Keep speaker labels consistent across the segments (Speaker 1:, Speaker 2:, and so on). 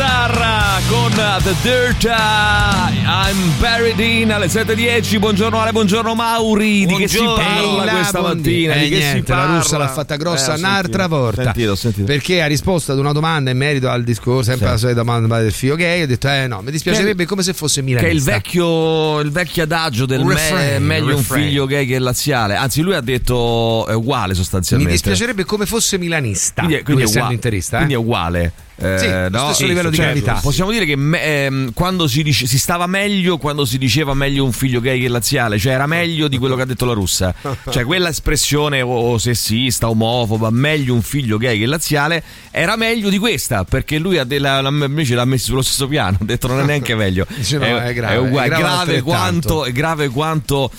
Speaker 1: Avatar con The Dirt I'm Buried In alle 7.10 buongiorno Ale, buongiorno Mauri. Di che si parla
Speaker 2: là,
Speaker 1: questa mattina?
Speaker 2: Eh,
Speaker 1: di che
Speaker 2: niente,
Speaker 1: si parla?
Speaker 2: la russa l'ha fatta grossa
Speaker 1: Eh,
Speaker 2: un'altra volta.
Speaker 1: Sentito, sentito.
Speaker 2: perché ha risposto ad una domanda in merito al discorso sempre
Speaker 1: Sì.
Speaker 2: la solita domanda del figlio gay. Ho detto eh no mi dispiacerebbe come se fosse
Speaker 1: che è il
Speaker 2: milanista.
Speaker 1: vecchio, il vecchio adagio del
Speaker 2: Un
Speaker 1: me-
Speaker 2: refrain,
Speaker 1: meglio
Speaker 2: un
Speaker 1: un figlio gay che laziale. Anzi lui ha detto è uguale
Speaker 2: mi
Speaker 1: sostanzialmente
Speaker 2: dispiacerebbe come fosse milanista
Speaker 1: quindi, quindi è uguale,
Speaker 2: interista eh?
Speaker 1: quindi è uguale Eh,
Speaker 2: Sì, lo stesso livello di
Speaker 1: certo.
Speaker 2: gravità.
Speaker 1: Possiamo dire che me- ehm, quando si, dice- si stava meglio quando si diceva meglio un figlio gay che laziale, cioè era meglio di quello che ha detto la russa. Cioè quella espressione o, o sessista, omofoba, meglio un figlio gay che laziale, era meglio di questa, perché lui ha della, la- invece l'ha messo sullo stesso piano, ha detto non è neanche meglio.
Speaker 2: Dice, no, è grave,
Speaker 1: è uguale,
Speaker 2: è grave
Speaker 1: grave quanto, è grave quanto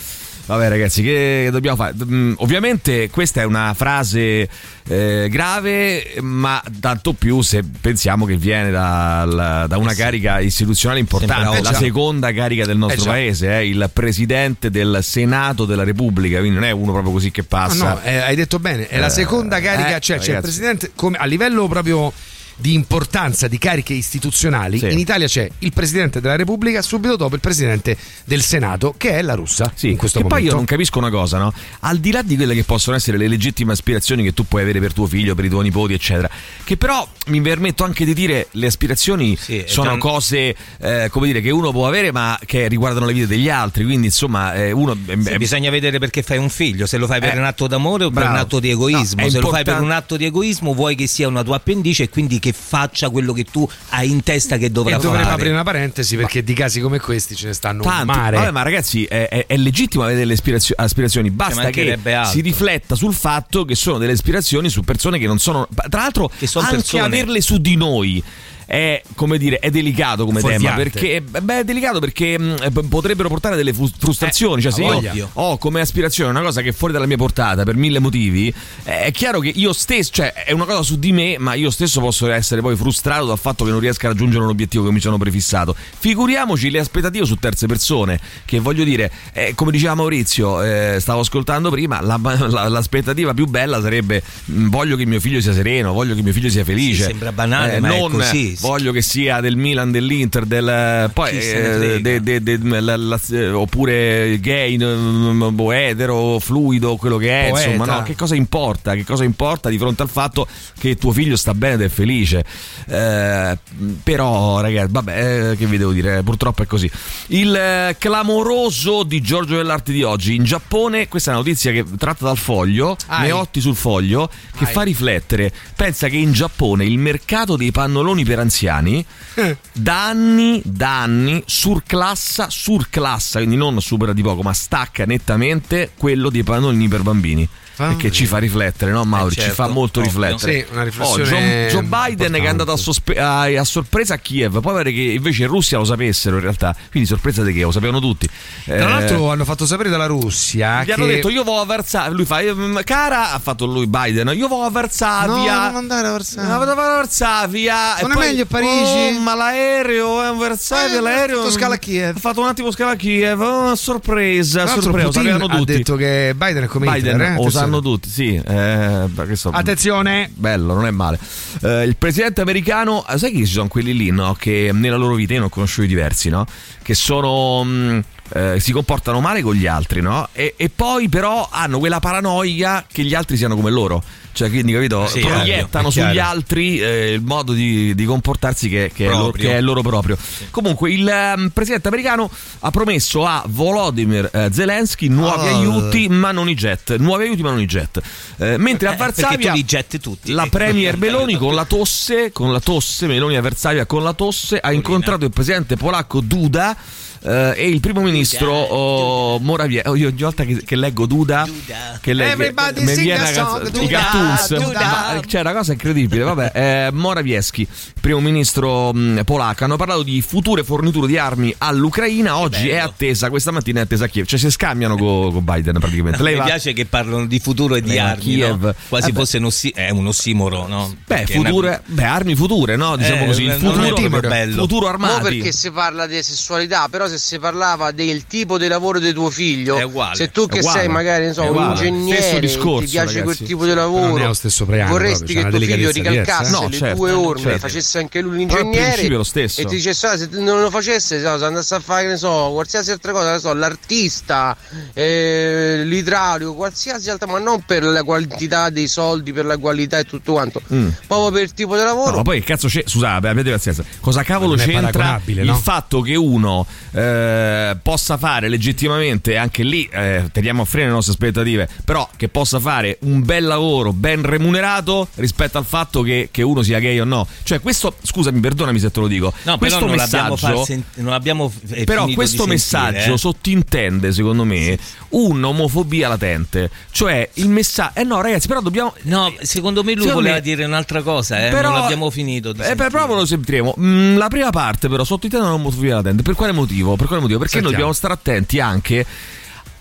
Speaker 1: Vabbè ragazzi, che dobbiamo fare? Mm, Ovviamente questa è una frase eh, grave, ma tanto più se pensiamo che viene dal- da una carica istituzionale importante,
Speaker 2: Sembra
Speaker 1: la seconda carica del nostro
Speaker 2: Eh
Speaker 1: paese, eh, il presidente del Senato della Repubblica, quindi non è uno proprio così che
Speaker 2: No,
Speaker 1: passa.
Speaker 2: no, eh, hai detto bene, è la
Speaker 1: Eh,
Speaker 2: seconda carica,
Speaker 1: eh,
Speaker 2: cioè c'è il presidente come, a livello proprio di importanza di cariche istituzionali.
Speaker 1: Sì.
Speaker 2: In Italia c'è il presidente della Repubblica, subito dopo il presidente del Senato, che è la russa
Speaker 1: Sì,
Speaker 2: in questo
Speaker 1: che poi
Speaker 2: momento.
Speaker 1: io non capisco una cosa, no? Al di là di quelle che possono essere le legittime aspirazioni che tu puoi avere per tuo figlio, per i tuoi nipoti, eccetera, che però mi permetto anche di dire le aspirazioni
Speaker 3: Sì,
Speaker 1: sono
Speaker 3: tan-
Speaker 1: cose, eh, come dire, che uno può avere, ma che riguardano la vita degli altri. Quindi, insomma, eh, uno.
Speaker 3: Sì,
Speaker 1: eh,
Speaker 3: bisogna vedere perché fai un figlio, se lo fai per
Speaker 1: Eh,
Speaker 3: un atto d'amore o per
Speaker 1: bravo.
Speaker 3: un atto di egoismo.
Speaker 1: No,
Speaker 3: se lo fai per un atto di egoismo vuoi che sia una tua appendice e quindi che faccia quello che tu hai in testa che
Speaker 2: E
Speaker 3: dovrà
Speaker 2: dovremmo
Speaker 3: fare.
Speaker 2: aprire una parentesi perché di casi come questi ce ne stanno un
Speaker 1: Tanti.
Speaker 2: mare.
Speaker 1: Vabbè, ma ragazzi, è, è- è legittimo avere delle aspirazio- aspirazioni, basta che si rifletta sul fatto che sono delle aspirazioni su persone che non sono. Tra l'altro,
Speaker 3: Che sono
Speaker 1: anche
Speaker 3: persone.
Speaker 1: averle su di noi. È come dire, è delicato come tema
Speaker 2: Fuorviante.
Speaker 1: perché beh, è delicato perché mh, eh, potrebbero portare delle frustrazioni. cioè, se io ho come aspirazione una cosa che è fuori dalla mia portata per mille motivi, eh, è chiaro che io stesso, cioè è una cosa su di me, ma io stesso posso essere poi frustrato dal fatto che non riesca a raggiungere un obiettivo che mi sono prefissato. Figuriamoci le aspettative su terze persone, che voglio dire, eh, come diceva Maurizio, eh, stavo ascoltando prima, la- la- l'aspettativa più bella sarebbe mh, voglio che mio figlio sia sereno, voglio che mio figlio sia felice.
Speaker 3: Sì, sembra banale, ma è
Speaker 1: non
Speaker 3: così.
Speaker 1: Voglio che sia del Milan, dell'Inter, del poi
Speaker 3: se ne
Speaker 1: eh, de- de- de- la- la- eh, oppure gay, o etero, fluido, quello che è,
Speaker 2: Poeta.
Speaker 1: insomma, no? Che cosa importa? Che cosa importa di fronte al fatto che tuo figlio sta bene ed è felice? Eh, però, ragazzi, vabbè, eh, che vi devo dire, purtroppo è così. Il eh, clamoroso di Giorgio dell'Arte di oggi in Giappone, questa è una notizia che tratta dal foglio,
Speaker 2: Ai.
Speaker 1: Meotti sul foglio, che
Speaker 2: Ai.
Speaker 1: fa riflettere. Pensa che in Giappone il mercato dei pannoloni per anziani
Speaker 2: Eh.
Speaker 1: da anni, da anni surclassa, surclassa, quindi non supera di poco, ma stacca nettamente quello dei pannolini per bambini. E che ci fa riflettere, no Mauri?
Speaker 3: Eh, certo,
Speaker 1: ci fa molto
Speaker 3: ovvio.
Speaker 1: riflettere.
Speaker 2: Sì, una
Speaker 1: Oh,
Speaker 2: riflessione
Speaker 1: Joe, Joe Biden che è andato a,
Speaker 2: importante.
Speaker 1: sospe- a- a sorpresa a Kiev, poi pare che invece in Russia lo sapessero in realtà, quindi sorpresa di che lo sapevano tutti.
Speaker 2: Tra
Speaker 1: Eh,
Speaker 2: l'altro hanno fatto sapere dalla Russia
Speaker 1: gli
Speaker 2: che
Speaker 1: hanno detto io vo a Varsavia, lui fa "Ehm, cara, ha fatto lui Biden, io vo a
Speaker 2: No,
Speaker 1: Varsavia.
Speaker 2: non andare a Varsavia.
Speaker 1: No, vado a Varsavia.
Speaker 2: Non è
Speaker 1: poi,
Speaker 2: meglio Parigi?
Speaker 1: Oh, ma l'aereo è a Varsavia,
Speaker 2: Eh,
Speaker 1: l'aereo
Speaker 2: ha fatto scala a Kiev.
Speaker 1: Ha fatto un attimo scala a Kiev, oh, sorpresa, sorpresa, lo
Speaker 2: Putin
Speaker 1: sapevano
Speaker 2: ha
Speaker 1: tutti.
Speaker 2: detto che Biden è come
Speaker 1: Biden
Speaker 2: Hitler, eh?
Speaker 1: Sanno tutti, sì. eh, so-
Speaker 2: Attenzione.
Speaker 1: Bello, non è male. Eh, il presidente americano, eh, sai che ci sono quelli lì, no? Che nella loro vita, io ne ho conosciuti diversi, no? Che sono. mh, eh, si comportano male con gli altri, no? E, e poi però hanno quella paranoia che gli altri siano come loro. Cioè, quindi, capito?
Speaker 3: Sì,
Speaker 1: Proiettano sugli altri eh, il modo di, di comportarsi che, che è loro,
Speaker 3: Proprio.
Speaker 1: che è loro proprio. Comunque, il ehm, presidente americano ha promesso a Volodymyr eh, Zelensky nuovi
Speaker 2: Oh.
Speaker 1: aiuti, ma non i jet. Nuovi aiuti, ma non i jet. Eh, mentre a
Speaker 3: Eh,
Speaker 1: Varsavia
Speaker 3: li getti tutti.
Speaker 1: la premier Meloni con la tosse, con la tosse, Meloni a Varsavia con la tosse, ha incontrato il presidente polacco Duda. Eh, e il primo ministro oh, Morawiecki. Oh, io ogni volta che, che leggo Duda,
Speaker 3: Duda.
Speaker 1: che leggo,
Speaker 2: Everybody
Speaker 1: mi viene
Speaker 2: a Duda,
Speaker 1: i cartoons.
Speaker 2: Duda.
Speaker 1: Ma, cioè, una cosa incredibile. Vabbè, eh, Morawiecki, il primo ministro mh, polacco, hanno parlato di future forniture di armi all'Ucraina. Oggi è attesa, questa mattina è attesa a Kiev. Cioè, si scambiano con Biden praticamente. Lei
Speaker 3: Mi
Speaker 1: va-
Speaker 3: piace che parlano di futuro e di
Speaker 1: Lei
Speaker 3: armi,
Speaker 1: Kiev.
Speaker 3: no? quasi
Speaker 1: Eh
Speaker 3: fosse un ossi- è un ossimoro, no?
Speaker 1: Beh,
Speaker 3: è una-
Speaker 1: future, beh, armi future, no? Diciamo
Speaker 3: Eh,
Speaker 1: così. Il
Speaker 3: non è
Speaker 1: futuro,
Speaker 3: bello.
Speaker 1: futuro
Speaker 4: No,
Speaker 1: armati.
Speaker 4: perché si parla di sessualità, però però se si parlava del tipo di lavoro di tuo figlio,
Speaker 3: È uguale.
Speaker 4: se tu che
Speaker 1: uguale.
Speaker 4: sei magari non so, un ingegnere,
Speaker 1: discorso,
Speaker 4: ti piace
Speaker 1: ragazzi.
Speaker 4: quel tipo di lavoro,
Speaker 2: non è lo stesso preambolo,
Speaker 4: vorresti
Speaker 2: proprio,
Speaker 4: che tuo figlio ricalcasse
Speaker 1: diversa. No,
Speaker 4: le
Speaker 1: certo,
Speaker 4: tue orme
Speaker 1: certo.
Speaker 4: e facesse anche lui l'ingegnere
Speaker 1: principio è lo stesso.
Speaker 4: e ti dicesse "Ah, se non lo facesse no, se andasse a fare ne so qualsiasi altra cosa so, l'artista eh, l'idraulico qualsiasi altra ma non per la quantità dei soldi per la qualità e tutto quanto
Speaker 1: Mm.
Speaker 4: proprio per il tipo di
Speaker 1: No,
Speaker 4: lavoro
Speaker 1: ma poi che cazzo c'è? Scusate, avete pazienza. Cosa cavolo c'entra il
Speaker 2: no?
Speaker 1: fatto che uno eh, possa fare legittimamente, anche lì eh, teniamo a freno le nostre aspettative, però che possa fare un bel lavoro ben remunerato rispetto al fatto che, che uno sia gay o no? Cioè, questo, scusami, perdonami se te lo dico.
Speaker 3: No,
Speaker 1: questo
Speaker 3: non
Speaker 1: messaggio.
Speaker 3: far sen- non abbiamo eh,
Speaker 1: Però questo messaggio
Speaker 3: eh.
Speaker 1: sottintende, secondo me, un'omofobia latente. Cioè, il messaggio. Eh no, ragazzi, però dobbiamo.
Speaker 3: No, secondo me lui
Speaker 1: Secondo
Speaker 3: voleva
Speaker 1: me-
Speaker 3: dire un'altra cosa, eh.
Speaker 1: Però-
Speaker 3: non l'abbiamo finito di
Speaker 1: Eh, però lo sentiremo. Mm, la prima parte, però, sottintende un'omofobia latente. Per quale motivo? Per quale motivo? Perché noi
Speaker 2: Sentiamo.
Speaker 1: dobbiamo stare attenti anche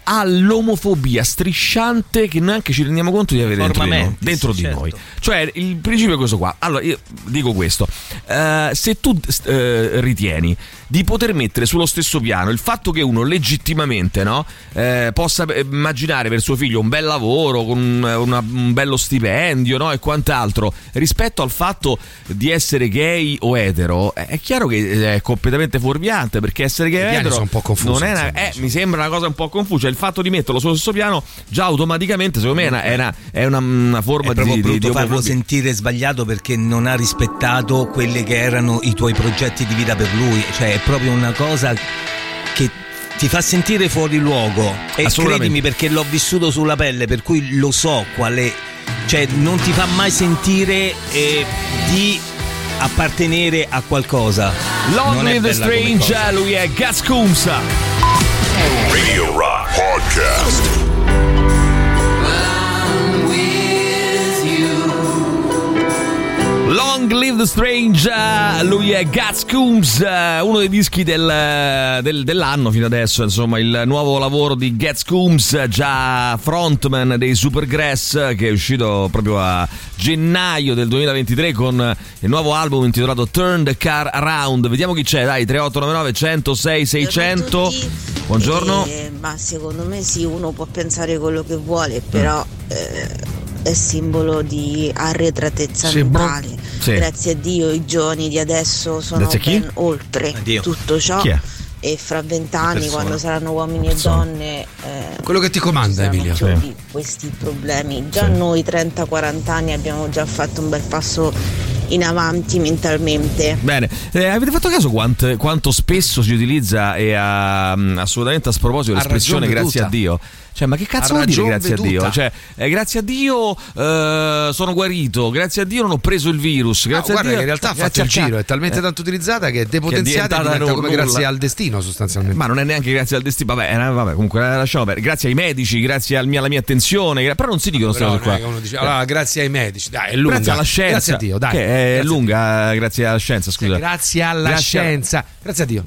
Speaker 1: all'omofobia strisciante che neanche ci rendiamo conto di avere dentro di noi. Dentro di
Speaker 3: certo.
Speaker 1: noi. Cioè, il principio è questo qua. Allora, io dico questo. Eh, se tu eh, ritieni di poter mettere sullo stesso piano il fatto che uno legittimamente no, eh, possa eh, immaginare per suo figlio un bel lavoro con un, una- un bello stipendio no, e quant'altro rispetto al fatto di essere gay o etero è chiaro che è completamente fuorviante perché essere gay o etero
Speaker 2: sono un po' confusi,
Speaker 1: non è una- eh, mi sembra una cosa un po' confusa il fatto di metterlo sullo stesso piano già automaticamente secondo me è una, è una- è una- una forma
Speaker 3: È
Speaker 1: di, di,
Speaker 3: brutto
Speaker 1: di
Speaker 3: farlo sentire sbagliato perché non ha rispettato quelli che erano i tuoi progetti di vita per lui. Cioè, è proprio una cosa che ti fa sentire fuori luogo. E credimi perché l'ho vissuto sulla pelle, per cui lo so qual è. Cioè, non ti fa mai sentire eh, di appartenere a qualcosa. È
Speaker 1: live the strange lui è Coombs
Speaker 5: Radio Rock Podcast.
Speaker 1: Long Live the Strange, eh, lui è Gaz Coombs, eh, uno dei dischi del- del- dell'anno fino adesso, insomma il nuovo lavoro di Gaz Coombs, eh, già frontman dei Supergrass che è uscito proprio a gennaio del 2023 con il nuovo album intitolato Turn the Car Around, vediamo chi c'è, dai 3899 106 600, buongiorno.
Speaker 6: Eh, ma secondo me sì, uno può pensare quello che vuole, però eh, è simbolo di arretratezza
Speaker 2: Sì, boh.
Speaker 6: mentale.
Speaker 1: Sì.
Speaker 6: Grazie a Dio i giovani di adesso sono ben oltre
Speaker 3: Addio.
Speaker 6: tutto ciò.
Speaker 1: Chi è?
Speaker 6: E fra vent'anni, quando saranno uomini e donne, eh,
Speaker 2: Quello che ti comanda, Emilia.
Speaker 1: Sì.
Speaker 6: questi problemi. Già
Speaker 1: Sì.
Speaker 6: noi 30-40 anni abbiamo già fatto un bel passo in avanti mentalmente.
Speaker 1: Bene, eh, avete fatto caso quant- quanto spesso si utilizza e a- mm, assolutamente a sproposito l'espressione grazie a. Dio? Cioè, ma che cazzo vuol dire grazie a Dio?
Speaker 2: veduta.
Speaker 1: Cioè, eh, grazie a Dio eh, sono guarito, grazie a Dio non ho preso il virus.
Speaker 2: No,
Speaker 1: Grazie a
Speaker 2: guarda
Speaker 1: Dio,
Speaker 2: che in realtà ha fatto il
Speaker 1: a
Speaker 2: giro, è talmente tanto utilizzata che è depotenziata e
Speaker 1: diventata
Speaker 2: diventa come
Speaker 1: nulla.
Speaker 2: grazie al destino sostanzialmente.
Speaker 1: Ma non è neanche grazie al destino, vabbè, eh, vabbè comunque eh, lasciamo perdere. Grazie ai medici, grazie al mia- alla mia attenzione, però non si dicono queste cose
Speaker 2: è
Speaker 1: qua.
Speaker 2: che dice, allora, grazie ai medici, dai, è lunga.
Speaker 1: Grazie alla scienza,
Speaker 2: Grazie a Dio, dai.
Speaker 1: che è
Speaker 2: Grazie a
Speaker 1: lunga, grazie alla scienza, scusa.
Speaker 2: Grazie alla
Speaker 1: Grazie a-
Speaker 2: scienza. Grazie a Dio.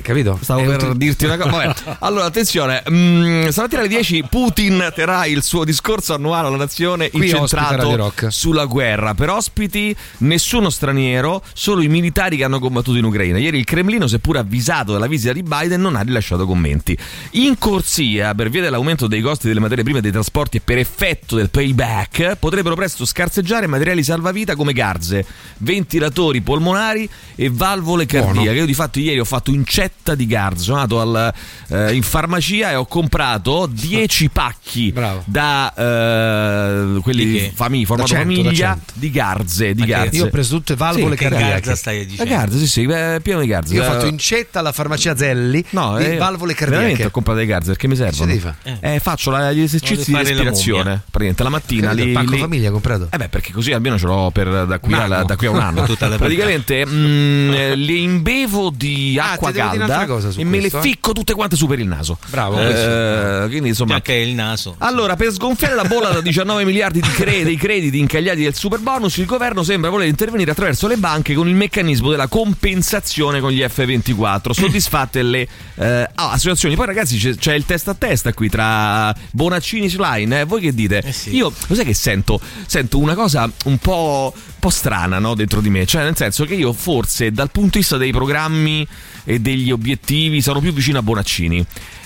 Speaker 2: Capito?
Speaker 1: Stavo
Speaker 2: un
Speaker 1: per dirti una cosa. Allora, attenzione. mm, stamattina alle 10 Putin terrà il suo discorso annuale alla nazione
Speaker 2: Qui
Speaker 1: incentrato sulla guerra. Per ospiti nessuno straniero, solo i militari che hanno combattuto in Ucraina. Ieri il Cremlino, seppur avvisato della visita di Biden, non ha rilasciato commenti. In corsia, per via dell'aumento dei costi delle materie prime e dei trasporti e per effetto del payback, potrebbero presto scarseggiare materiali salvavita come garze, ventilatori polmonari e valvole cardiache. Io di fatto ieri ho fatto incetta di garze, sono andato al, eh, in farmacia e ho comprato 10 pacchi
Speaker 2: Bravo.
Speaker 1: da eh, quelli
Speaker 3: Di che?
Speaker 1: famiglia, formato
Speaker 2: Da cento, da
Speaker 1: famiglia
Speaker 2: cento.
Speaker 1: di garze, di garze.
Speaker 2: Io ho preso tutte valvole
Speaker 1: Sì,
Speaker 3: Che
Speaker 2: cardiache.
Speaker 3: garza stai
Speaker 1: La
Speaker 3: dicendo?
Speaker 1: garza, sì, sì, eh, pieno di garze.
Speaker 2: Io ho
Speaker 1: Eh,
Speaker 2: fatto incetta alla farmacia Zelli
Speaker 1: No,
Speaker 2: di
Speaker 1: eh,
Speaker 2: valvole
Speaker 1: Veramente
Speaker 2: cardiache.
Speaker 1: ho comprato le garze perché mi servono.
Speaker 2: devi fare?
Speaker 1: Eh, faccio la- gli esercizi di
Speaker 3: la
Speaker 1: respirazione. Praticamente la mattina li,
Speaker 2: Il pacco
Speaker 1: li-
Speaker 2: famiglia comprato?
Speaker 1: Eh beh, perché così almeno ce l'ho per da qui, alla- da qui a un anno.
Speaker 3: La
Speaker 1: Praticamente mm, eh, le imbevo di
Speaker 2: Ah,
Speaker 1: acqua
Speaker 2: dire
Speaker 1: calda
Speaker 2: cosa su
Speaker 1: e me le
Speaker 2: questo, eh?
Speaker 1: ficco tutte quante su per il naso.
Speaker 2: Bravo,
Speaker 1: Eh, quindi insomma.
Speaker 3: Già che è il naso.
Speaker 1: Allora, per sgonfiare la bolla da 19 miliardi di cre- dei crediti incagliati del super bonus, il governo sembra voler intervenire attraverso le banche con il meccanismo della compensazione con gli F24, soddisfatte le eh, ah, associazioni. Poi, ragazzi, c'è, c'è il testa a testa qui tra Bonaccini e Slime. Eh? Voi che dite?
Speaker 3: Eh sì.
Speaker 1: Io, lo sai che sento? Sento una cosa un po', un po' strana no? dentro di me, cioè, nel senso che io forse dal punto di vista dei programmi e degli obiettivi, sono più vicino a Bonaccini.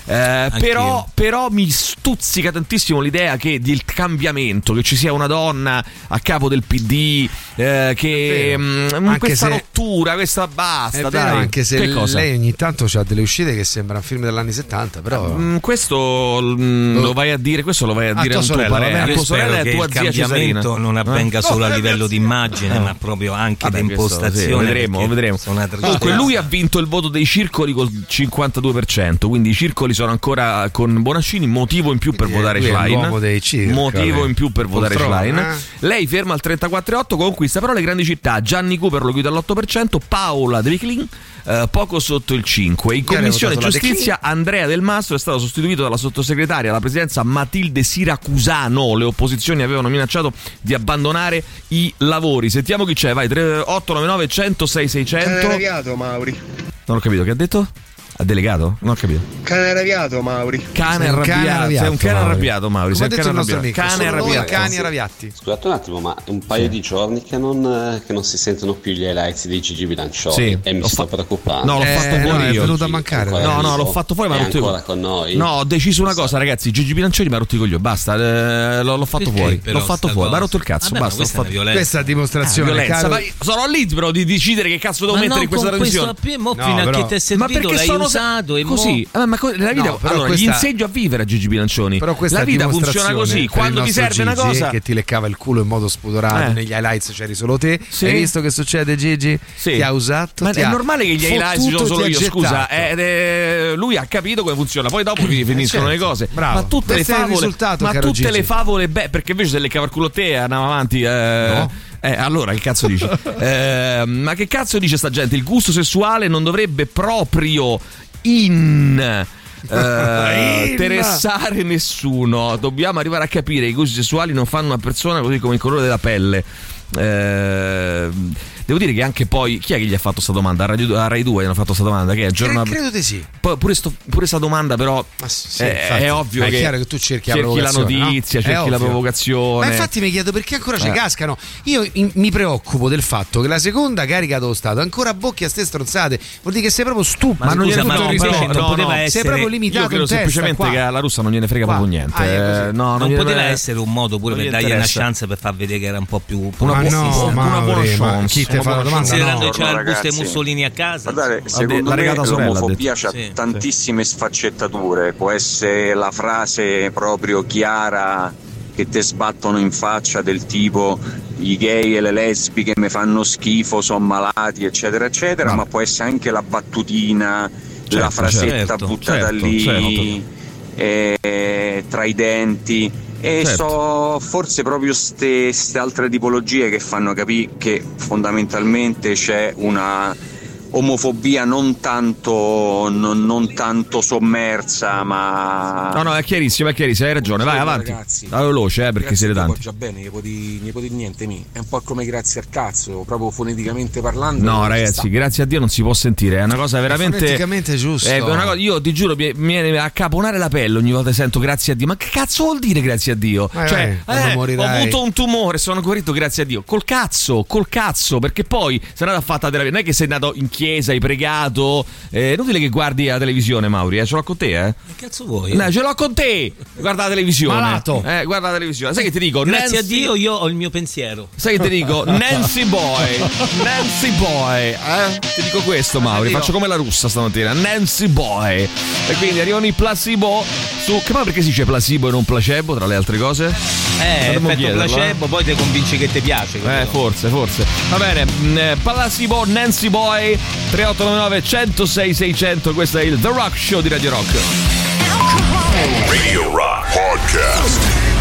Speaker 1: Eh, però, però mi stuzzica tantissimo l'idea che del cambiamento, che ci sia una donna a capo del PD, eh, che
Speaker 2: vero.
Speaker 1: mm,
Speaker 2: Anche
Speaker 1: questa
Speaker 2: se-
Speaker 1: rottura, questa basta,
Speaker 2: vero,
Speaker 1: dai.
Speaker 2: anche se
Speaker 1: che cosa?
Speaker 2: lei ogni tanto ha delle uscite che sembrano film degli anni 70, però.
Speaker 1: Mm, questo mm, lo vai a dire, questo lo vai a
Speaker 2: A
Speaker 1: dire a tuo
Speaker 2: sorella,
Speaker 1: parere, a tua sorella e
Speaker 3: che
Speaker 1: a tua
Speaker 3: il
Speaker 1: zia Cesarina.
Speaker 3: cambiamento non avvenga
Speaker 1: Eh?
Speaker 3: solo a livello di immagine, ma proprio anche
Speaker 1: Vabbè,
Speaker 3: di
Speaker 1: questo,
Speaker 3: impostazione.
Speaker 1: sì, vedremo, vedremo. Comunque lui ha vinto il voto dei circoli col 52%, quindi i circoli sono ancora con Bonaccini, motivo in più per
Speaker 2: Eh,
Speaker 1: votare Schlein. Motivo in più per votare Schlein.
Speaker 2: eh?
Speaker 1: Lei ferma al 34,8, conquista però le grandi città. Gianni Cooper lo chiude all'8%, Paola De Viclin eh, poco sotto il 5. In
Speaker 2: Chi aveva
Speaker 1: commissione giustizia Andrea Del Mastro è stato sostituito dalla sottosegretaria alla presidenza Matilde Siracusano. Le opposizioni avevano minacciato di abbandonare i lavori. Sentiamo chi c'è, vai 3, 899 106 600.
Speaker 4: arrabbiato Mauri.
Speaker 1: Non ho capito che ha detto? Ha delegato? Non ho capito.
Speaker 4: Cane arrabbiato Mauri.
Speaker 1: Cane
Speaker 2: Sei un cane
Speaker 1: arrabbiato. Sei un cane
Speaker 2: Mauri.
Speaker 1: arrabbiato, Mauri. Sei un cane arrabbiato. Cane arrabbiato.
Speaker 2: cani arrabbiati.
Speaker 7: Scusate un attimo, ma è un paio di giorni che non, eh, che non si sentono più gli highlights di Gigi Bilancioni
Speaker 1: Sì,
Speaker 7: e mi
Speaker 1: l'ho
Speaker 7: sto
Speaker 1: fa-
Speaker 7: preoccupando.
Speaker 1: No, l'ho
Speaker 2: Eh,
Speaker 1: fatto
Speaker 2: no,
Speaker 1: fuori
Speaker 2: è
Speaker 1: io.
Speaker 2: venuto a mancare.
Speaker 1: No, no, l'ho fatto fuori, ma
Speaker 7: È
Speaker 1: non ti-
Speaker 7: ancora con noi?
Speaker 1: No, ho deciso una cosa, ragazzi. Gigi Bilancioni mi ha rotto i coglioni. Basta, eh, l'ho, l'ho fatto fuori.
Speaker 3: però
Speaker 1: L'ho fatto fuori. Mi ha rotto il cazzo.
Speaker 3: Ma
Speaker 1: basta.
Speaker 3: Questa è
Speaker 2: è dimostrazione.
Speaker 1: Ma io sono libero di decidere che cazzo devo
Speaker 3: Ma
Speaker 1: mettere in questa trasmissione.
Speaker 2: No, però-
Speaker 3: è
Speaker 1: Ma perché sono
Speaker 3: usato e mo-
Speaker 1: così? Eh, ma co- la vita,
Speaker 2: No, però
Speaker 1: allora,
Speaker 2: questa-
Speaker 1: gli insegno a vivere a Gigi Bilancioni.
Speaker 2: Però questa
Speaker 1: la vita funziona così. Quando ti serve una
Speaker 2: Gigi
Speaker 1: cosa,
Speaker 2: che ti leccava il culo in modo spudorato
Speaker 1: Eh.
Speaker 2: negli highlights c'eri solo te.
Speaker 1: Sì.
Speaker 2: Hai visto che succede Gigi?
Speaker 1: Sì.
Speaker 2: Ti ha usato.
Speaker 1: Ma è
Speaker 2: ha
Speaker 1: normale che gli highlights ci sono solo io, scusa. è- lui ha capito come funziona. Poi dopo fi- finiscono
Speaker 2: certo,
Speaker 1: le cose.
Speaker 2: bravo.
Speaker 1: Ma tutte
Speaker 2: Questo
Speaker 1: le favole. ma tutte le favole, beh, perché invece se le cava il culo a te andiamo avanti. eh,
Speaker 2: No.
Speaker 1: Eh, allora, che cazzo dici? Eh, ma che cazzo dice sta gente? Il gusto sessuale non dovrebbe proprio in. eh, interessare nessuno. Dobbiamo arrivare a capire che i gusti sessuali non fanno una persona così come il colore della pelle. Eh, devo dire che anche poi chi è che gli ha fatto questa domanda? A, Radio, a Rai 2 gli hanno fatto questa domanda che è giorno
Speaker 2: Cre- credo di sì.
Speaker 1: poi pure, sto, pure sta domanda però
Speaker 2: Ma sì,
Speaker 1: è,
Speaker 2: infatti.
Speaker 1: è ovvio
Speaker 2: Ma è
Speaker 1: che
Speaker 2: chiaro che tu cerchi la
Speaker 1: la
Speaker 2: no?
Speaker 1: notizia,
Speaker 2: È
Speaker 1: cerchi la provocazione.
Speaker 2: Ma infatti mi chiedo perché ancora ci
Speaker 1: Eh.
Speaker 2: cascano. Io in- mi preoccupo del fatto che la seconda carica dello Stato ancora bocchi a ste stronzate. Vuol dire che sei proprio stupido.
Speaker 3: Ma
Speaker 1: non
Speaker 3: scusa,
Speaker 1: gliene
Speaker 3: ma no, non poteva
Speaker 1: no.
Speaker 3: essere-
Speaker 2: sei proprio limitato
Speaker 1: Io credo semplicemente
Speaker 2: qua.
Speaker 1: che alla russa non gliene frega
Speaker 2: Qua.
Speaker 1: proprio niente.
Speaker 2: Ah, è così.
Speaker 1: Eh, no,
Speaker 3: non
Speaker 1: gliene
Speaker 3: poteva essere un modo pure
Speaker 1: non
Speaker 3: per
Speaker 1: gli
Speaker 3: dargli una chance per far vedere che era un po' più
Speaker 1: Una
Speaker 2: Ma
Speaker 1: buona-
Speaker 2: no,
Speaker 1: una buona
Speaker 2: Mauri, ma
Speaker 1: chance,
Speaker 2: chi te
Speaker 1: una
Speaker 2: la domanda?
Speaker 3: considerando
Speaker 2: No.
Speaker 3: che il busto e. Mussolini a casa
Speaker 8: Guardate, secondo
Speaker 1: l'ha
Speaker 8: me l'omofobia ha
Speaker 3: Sì.
Speaker 8: tantissime sfaccettature. Può essere la frase proprio chiara che te sbattono in faccia del tipo i gay e le lesbiche mi fanno schifo, sono malati, eccetera, eccetera, ma, può essere anche la battutina, la frasetta
Speaker 3: certo,
Speaker 8: buttata
Speaker 1: certo,
Speaker 8: lì
Speaker 1: certo.
Speaker 8: eh, tra i denti. E
Speaker 1: Certo.
Speaker 8: so forse proprio queste altre tipologie che fanno capire che fondamentalmente c'è una omofobia non tanto, non, non tanto sommersa, ma
Speaker 1: No, no, è chiarissimo, è chiarissimo, hai ragione. Vai avanti.
Speaker 9: ragazzi.
Speaker 1: Vai veloce, eh, perché siete tanti.
Speaker 9: già bene, ne può di, ne niente mi. È un po' come grazie al cazzo, proprio foneticamente parlando.
Speaker 1: No, ragazzi, grazie a Dio non si può sentire. È una cosa veramente.
Speaker 2: foneticamente giusto.
Speaker 1: È una cosa, io ti giuro, mi viene a caponare la pelle ogni volta che sento grazie a Dio. Ma che cazzo vuol dire grazie a Dio?
Speaker 2: Eh,
Speaker 1: cioè,
Speaker 2: quando
Speaker 1: eh, ho avuto un tumore, sono guarito grazie a Dio. Col cazzo, col cazzo, perché poi sei andato a fare la terapia. Non è che sei andato in chiesa, hai pregato. Eh, inutile che guardi la televisione, Mauri, eh, ce l'ho con te, eh.
Speaker 3: Che cazzo vuoi?
Speaker 1: No, ce l'ho con te. Guarda la televisione.
Speaker 2: Malato.
Speaker 1: Eh, guarda la televisione. Sai che ti dico?
Speaker 3: Grazie a
Speaker 1: Nancy-
Speaker 3: Dio io ho il mio pensiero.
Speaker 1: Sai che ti dico? Nancy Boy. Nancy Boy. Eh? Ti dico questo, Mauri. Faccio come la russa stamattina. Nancy Boy. E quindi arrivano i placebo su. Che poi perché si dice placebo e non placebo, tra le altre cose?
Speaker 3: Eh,
Speaker 1: Dovremmo
Speaker 3: effetto
Speaker 1: chiederlo,
Speaker 3: placebo, poi ti convinci che ti piace.
Speaker 1: Eh, forse, forse. Va bene. mm, eh, Placebo, Nancy Boy. 3899 106 600. Questo è il The Rock Show di Radio Rock.
Speaker 5: Radio Rock Podcast.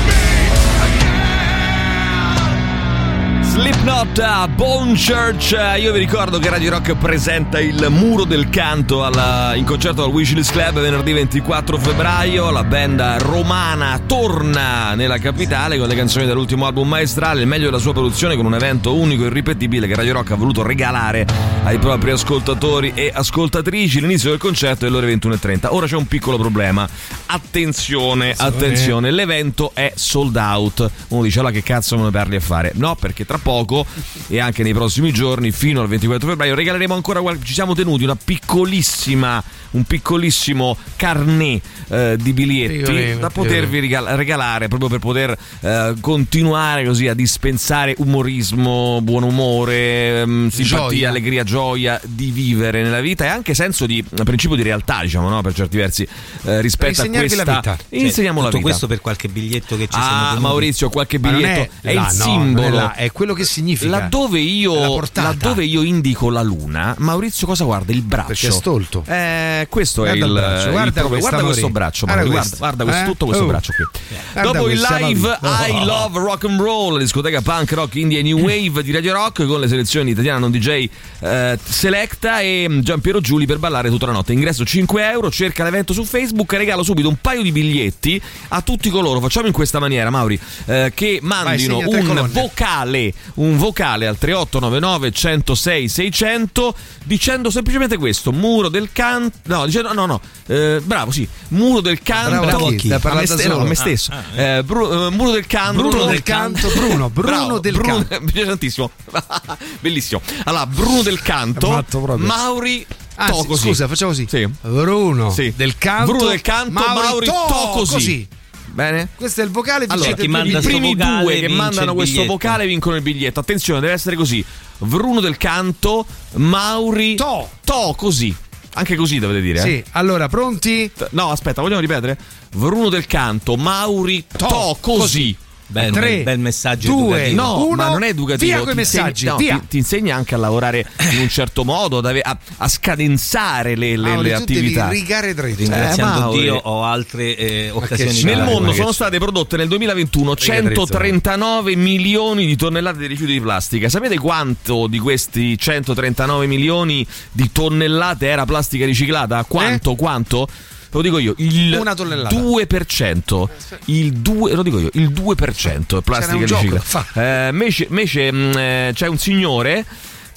Speaker 1: Slipknot Bone Church. Io vi ricordo che Radio Rock presenta il Muro del Canto alla- in concerto al Wishlist Club venerdì 24 febbraio. La band romana torna nella capitale con le canzoni dell'ultimo album maestrale, il meglio della sua produzione con un evento unico e irripetibile che Radio Rock ha voluto regalare ai propri ascoltatori e ascoltatrici. L'inizio del concerto è alle ore 21.30. Ora c'è un piccolo problema. Attenzione, attenzione, l'evento è sold out. Uno dice allora che cazzo me ne parli a fare? No, perché tra poco poco e anche nei prossimi giorni fino al 24 febbraio regaleremo ancora ci siamo tenuti una piccolissima un piccolissimo carnet eh, di biglietti
Speaker 2: Piccolino,
Speaker 1: da potervi regal- regalare proprio per poter eh, continuare così a dispensare umorismo, buon umore, ehm, simpatia,
Speaker 2: Gioia.
Speaker 1: allegria, gioia di vivere nella vita e anche senso di principio di realtà, diciamo, no? per certi versi eh, rispetto a questa
Speaker 2: la vita.
Speaker 3: Cioè,
Speaker 1: insegniamo la
Speaker 3: tutto
Speaker 1: vita.
Speaker 3: questo per qualche biglietto che ci siamo
Speaker 1: Ah,
Speaker 3: tenuti.
Speaker 1: Maurizio, qualche biglietto
Speaker 2: è
Speaker 1: è,
Speaker 2: là,
Speaker 1: il
Speaker 2: no,
Speaker 1: simbolo.
Speaker 2: è là, è quello che significa.
Speaker 1: Laddove io, laddove io indico la luna, Maurizio cosa guarda? Il braccio.
Speaker 2: Perché è stolto.
Speaker 1: Eh, questo
Speaker 2: Guarda
Speaker 1: è
Speaker 2: il
Speaker 1: il,
Speaker 2: braccio,
Speaker 1: il
Speaker 2: guarda questa,
Speaker 1: guarda questo braccio,
Speaker 2: Guarda questo.
Speaker 1: guarda, guarda
Speaker 2: Eh?
Speaker 1: tutto questo
Speaker 2: Oh.
Speaker 1: braccio qui.
Speaker 2: Guarda
Speaker 1: Dopo il live
Speaker 2: Mauri.
Speaker 1: I Love Rock and Roll, la discoteca punk rock indie e new wave di Radio Rock con le selezioni italiana non DJ eh, Selecta e Giampiero Giuli per ballare tutta la notte. Ingresso 5 euro, cerca l'evento su Facebook, regalo subito un paio di biglietti a tutti coloro. Facciamo in questa maniera, Mauri, eh, che mandino
Speaker 2: segna tre
Speaker 1: un
Speaker 2: colonne.
Speaker 1: vocale, un vocale al 3899 106 600 dicendo semplicemente questo, muro del canto, no, dicendo no, no, eh, bravo, sì, muro del canto
Speaker 2: Bravo a chi?
Speaker 1: A me, ste- no, a me stesso. Eh, Bru- eh, muro del canto
Speaker 2: Bruno del Canto, Bruno, Bruno
Speaker 1: Bravo,
Speaker 2: del
Speaker 1: Bruno-
Speaker 2: Canto.
Speaker 1: mi piace tantissimo. Bellissimo. Allora, Bruno del Canto. Mauri
Speaker 2: Ah,
Speaker 1: to
Speaker 2: sì,
Speaker 1: così.
Speaker 2: scusa, facciamo così.
Speaker 1: Sì.
Speaker 2: Bruno
Speaker 1: Sì.
Speaker 2: del Canto.
Speaker 1: Bruno del Canto, Mauri, to così. Bene?
Speaker 2: Questo è il vocale
Speaker 1: Allora,
Speaker 2: dicete
Speaker 3: chi manda
Speaker 1: i primi
Speaker 3: vocale
Speaker 1: due che mandano questo vocale vincono il biglietto. Attenzione, deve essere così. Bruno del Canto, Mauri
Speaker 2: To.
Speaker 1: to così. Anche così dovete dire. eh.
Speaker 2: Sì, allora pronti?
Speaker 1: No, aspetta, vogliamo ripetere? Bruno del Canto, Mauri to,
Speaker 2: To,
Speaker 1: così.
Speaker 3: Bel,
Speaker 2: Tre,
Speaker 3: bel, messaggio
Speaker 2: due,
Speaker 3: educativo.
Speaker 1: No,
Speaker 2: Uno,
Speaker 1: ma non è educativo.
Speaker 2: via coi
Speaker 1: ti insegna-
Speaker 2: messaggi,
Speaker 1: no. Ti, ti insegna anche a lavorare in un certo modo, a, a scadenzare le, le-
Speaker 2: Mauri,
Speaker 1: le attività.
Speaker 2: devi rigare dritto.
Speaker 3: Ringraziando
Speaker 1: Eh.
Speaker 3: Dio ho altre eh, occasioni.
Speaker 1: Nel mondo sono
Speaker 2: c'è?
Speaker 1: state prodotte nel 2021
Speaker 2: Riga dritto,
Speaker 1: 139 milioni di tonnellate di rifiuti di plastica. Sapete quanto di questi 139 milioni di tonnellate era plastica riciclata? Quanto? Quanto? Lo dico io, il
Speaker 2: Eh? Una tonnellata.
Speaker 1: 2%. Il 2, lo dico io, il 2% è plastica riciclata. Eh, invece invece, mh, eh, c'è un signore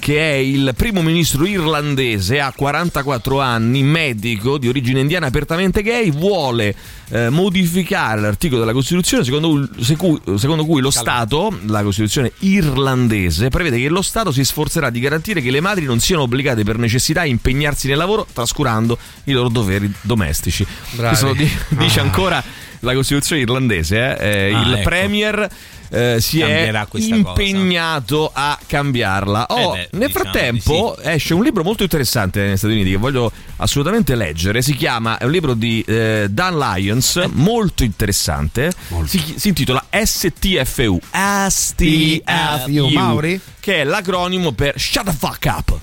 Speaker 1: che è il primo ministro irlandese, ha 44 anni, medico di origine indiana apertamente gay, vuole eh, modificare l'articolo della Costituzione secondo, cui- secu- secondo cui lo Stato, la Costituzione irlandese, prevede che lo Stato si sforzerà di garantire che le madri non siano obbligate per necessità a impegnarsi nel lavoro trascurando i loro doveri domestici.
Speaker 2: Bravi.
Speaker 1: Questo lo di- dice
Speaker 2: Ah.
Speaker 1: ancora la Costituzione irlandese. eh. Eh,
Speaker 3: Ah,
Speaker 1: il
Speaker 3: ecco.
Speaker 1: Premier eh, si è
Speaker 3: Cambierà
Speaker 1: impegnato a cambiarla. Oh,
Speaker 3: Eh beh,
Speaker 1: nel
Speaker 3: diciamo
Speaker 1: frattempo esce un libro molto interessante negli Stati Uniti che voglio assolutamente leggere. Si chiama, è un libro di eh, Dan Lyons, molto interessante. Si, si intitola STFU. STFU.
Speaker 2: Mauri?
Speaker 1: Che è l'acronimo per Shut the fuck up.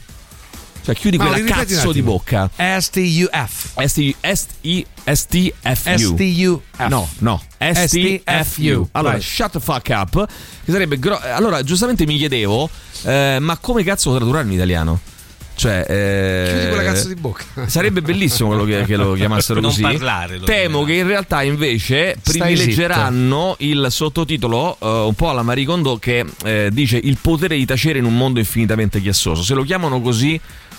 Speaker 1: Cioè chiudi quella cazzo di bocca.
Speaker 2: STUF.
Speaker 1: ST, ST, STFU.
Speaker 2: STUF.
Speaker 1: No, no, STFU. Allora,
Speaker 2: Vai.
Speaker 1: shut the fuck up. Che sarebbe gro- allora, giustamente mi chiedevo, eh, ma come cazzo lo tradurranno in italiano? Cioè, eh,
Speaker 2: Chiudi quella cazzo di bocca.
Speaker 1: Sarebbe bellissimo quello che, che lo chiamassero
Speaker 3: Non
Speaker 1: così.
Speaker 3: parlare, lo
Speaker 1: Temo che in realtà invece
Speaker 2: Stai
Speaker 1: privilegeranno il sottotitolo eh, un po' alla Marie Kondo che eh, dice il potere di tacere in un mondo infinitamente chiassoso. Se lo chiamano così,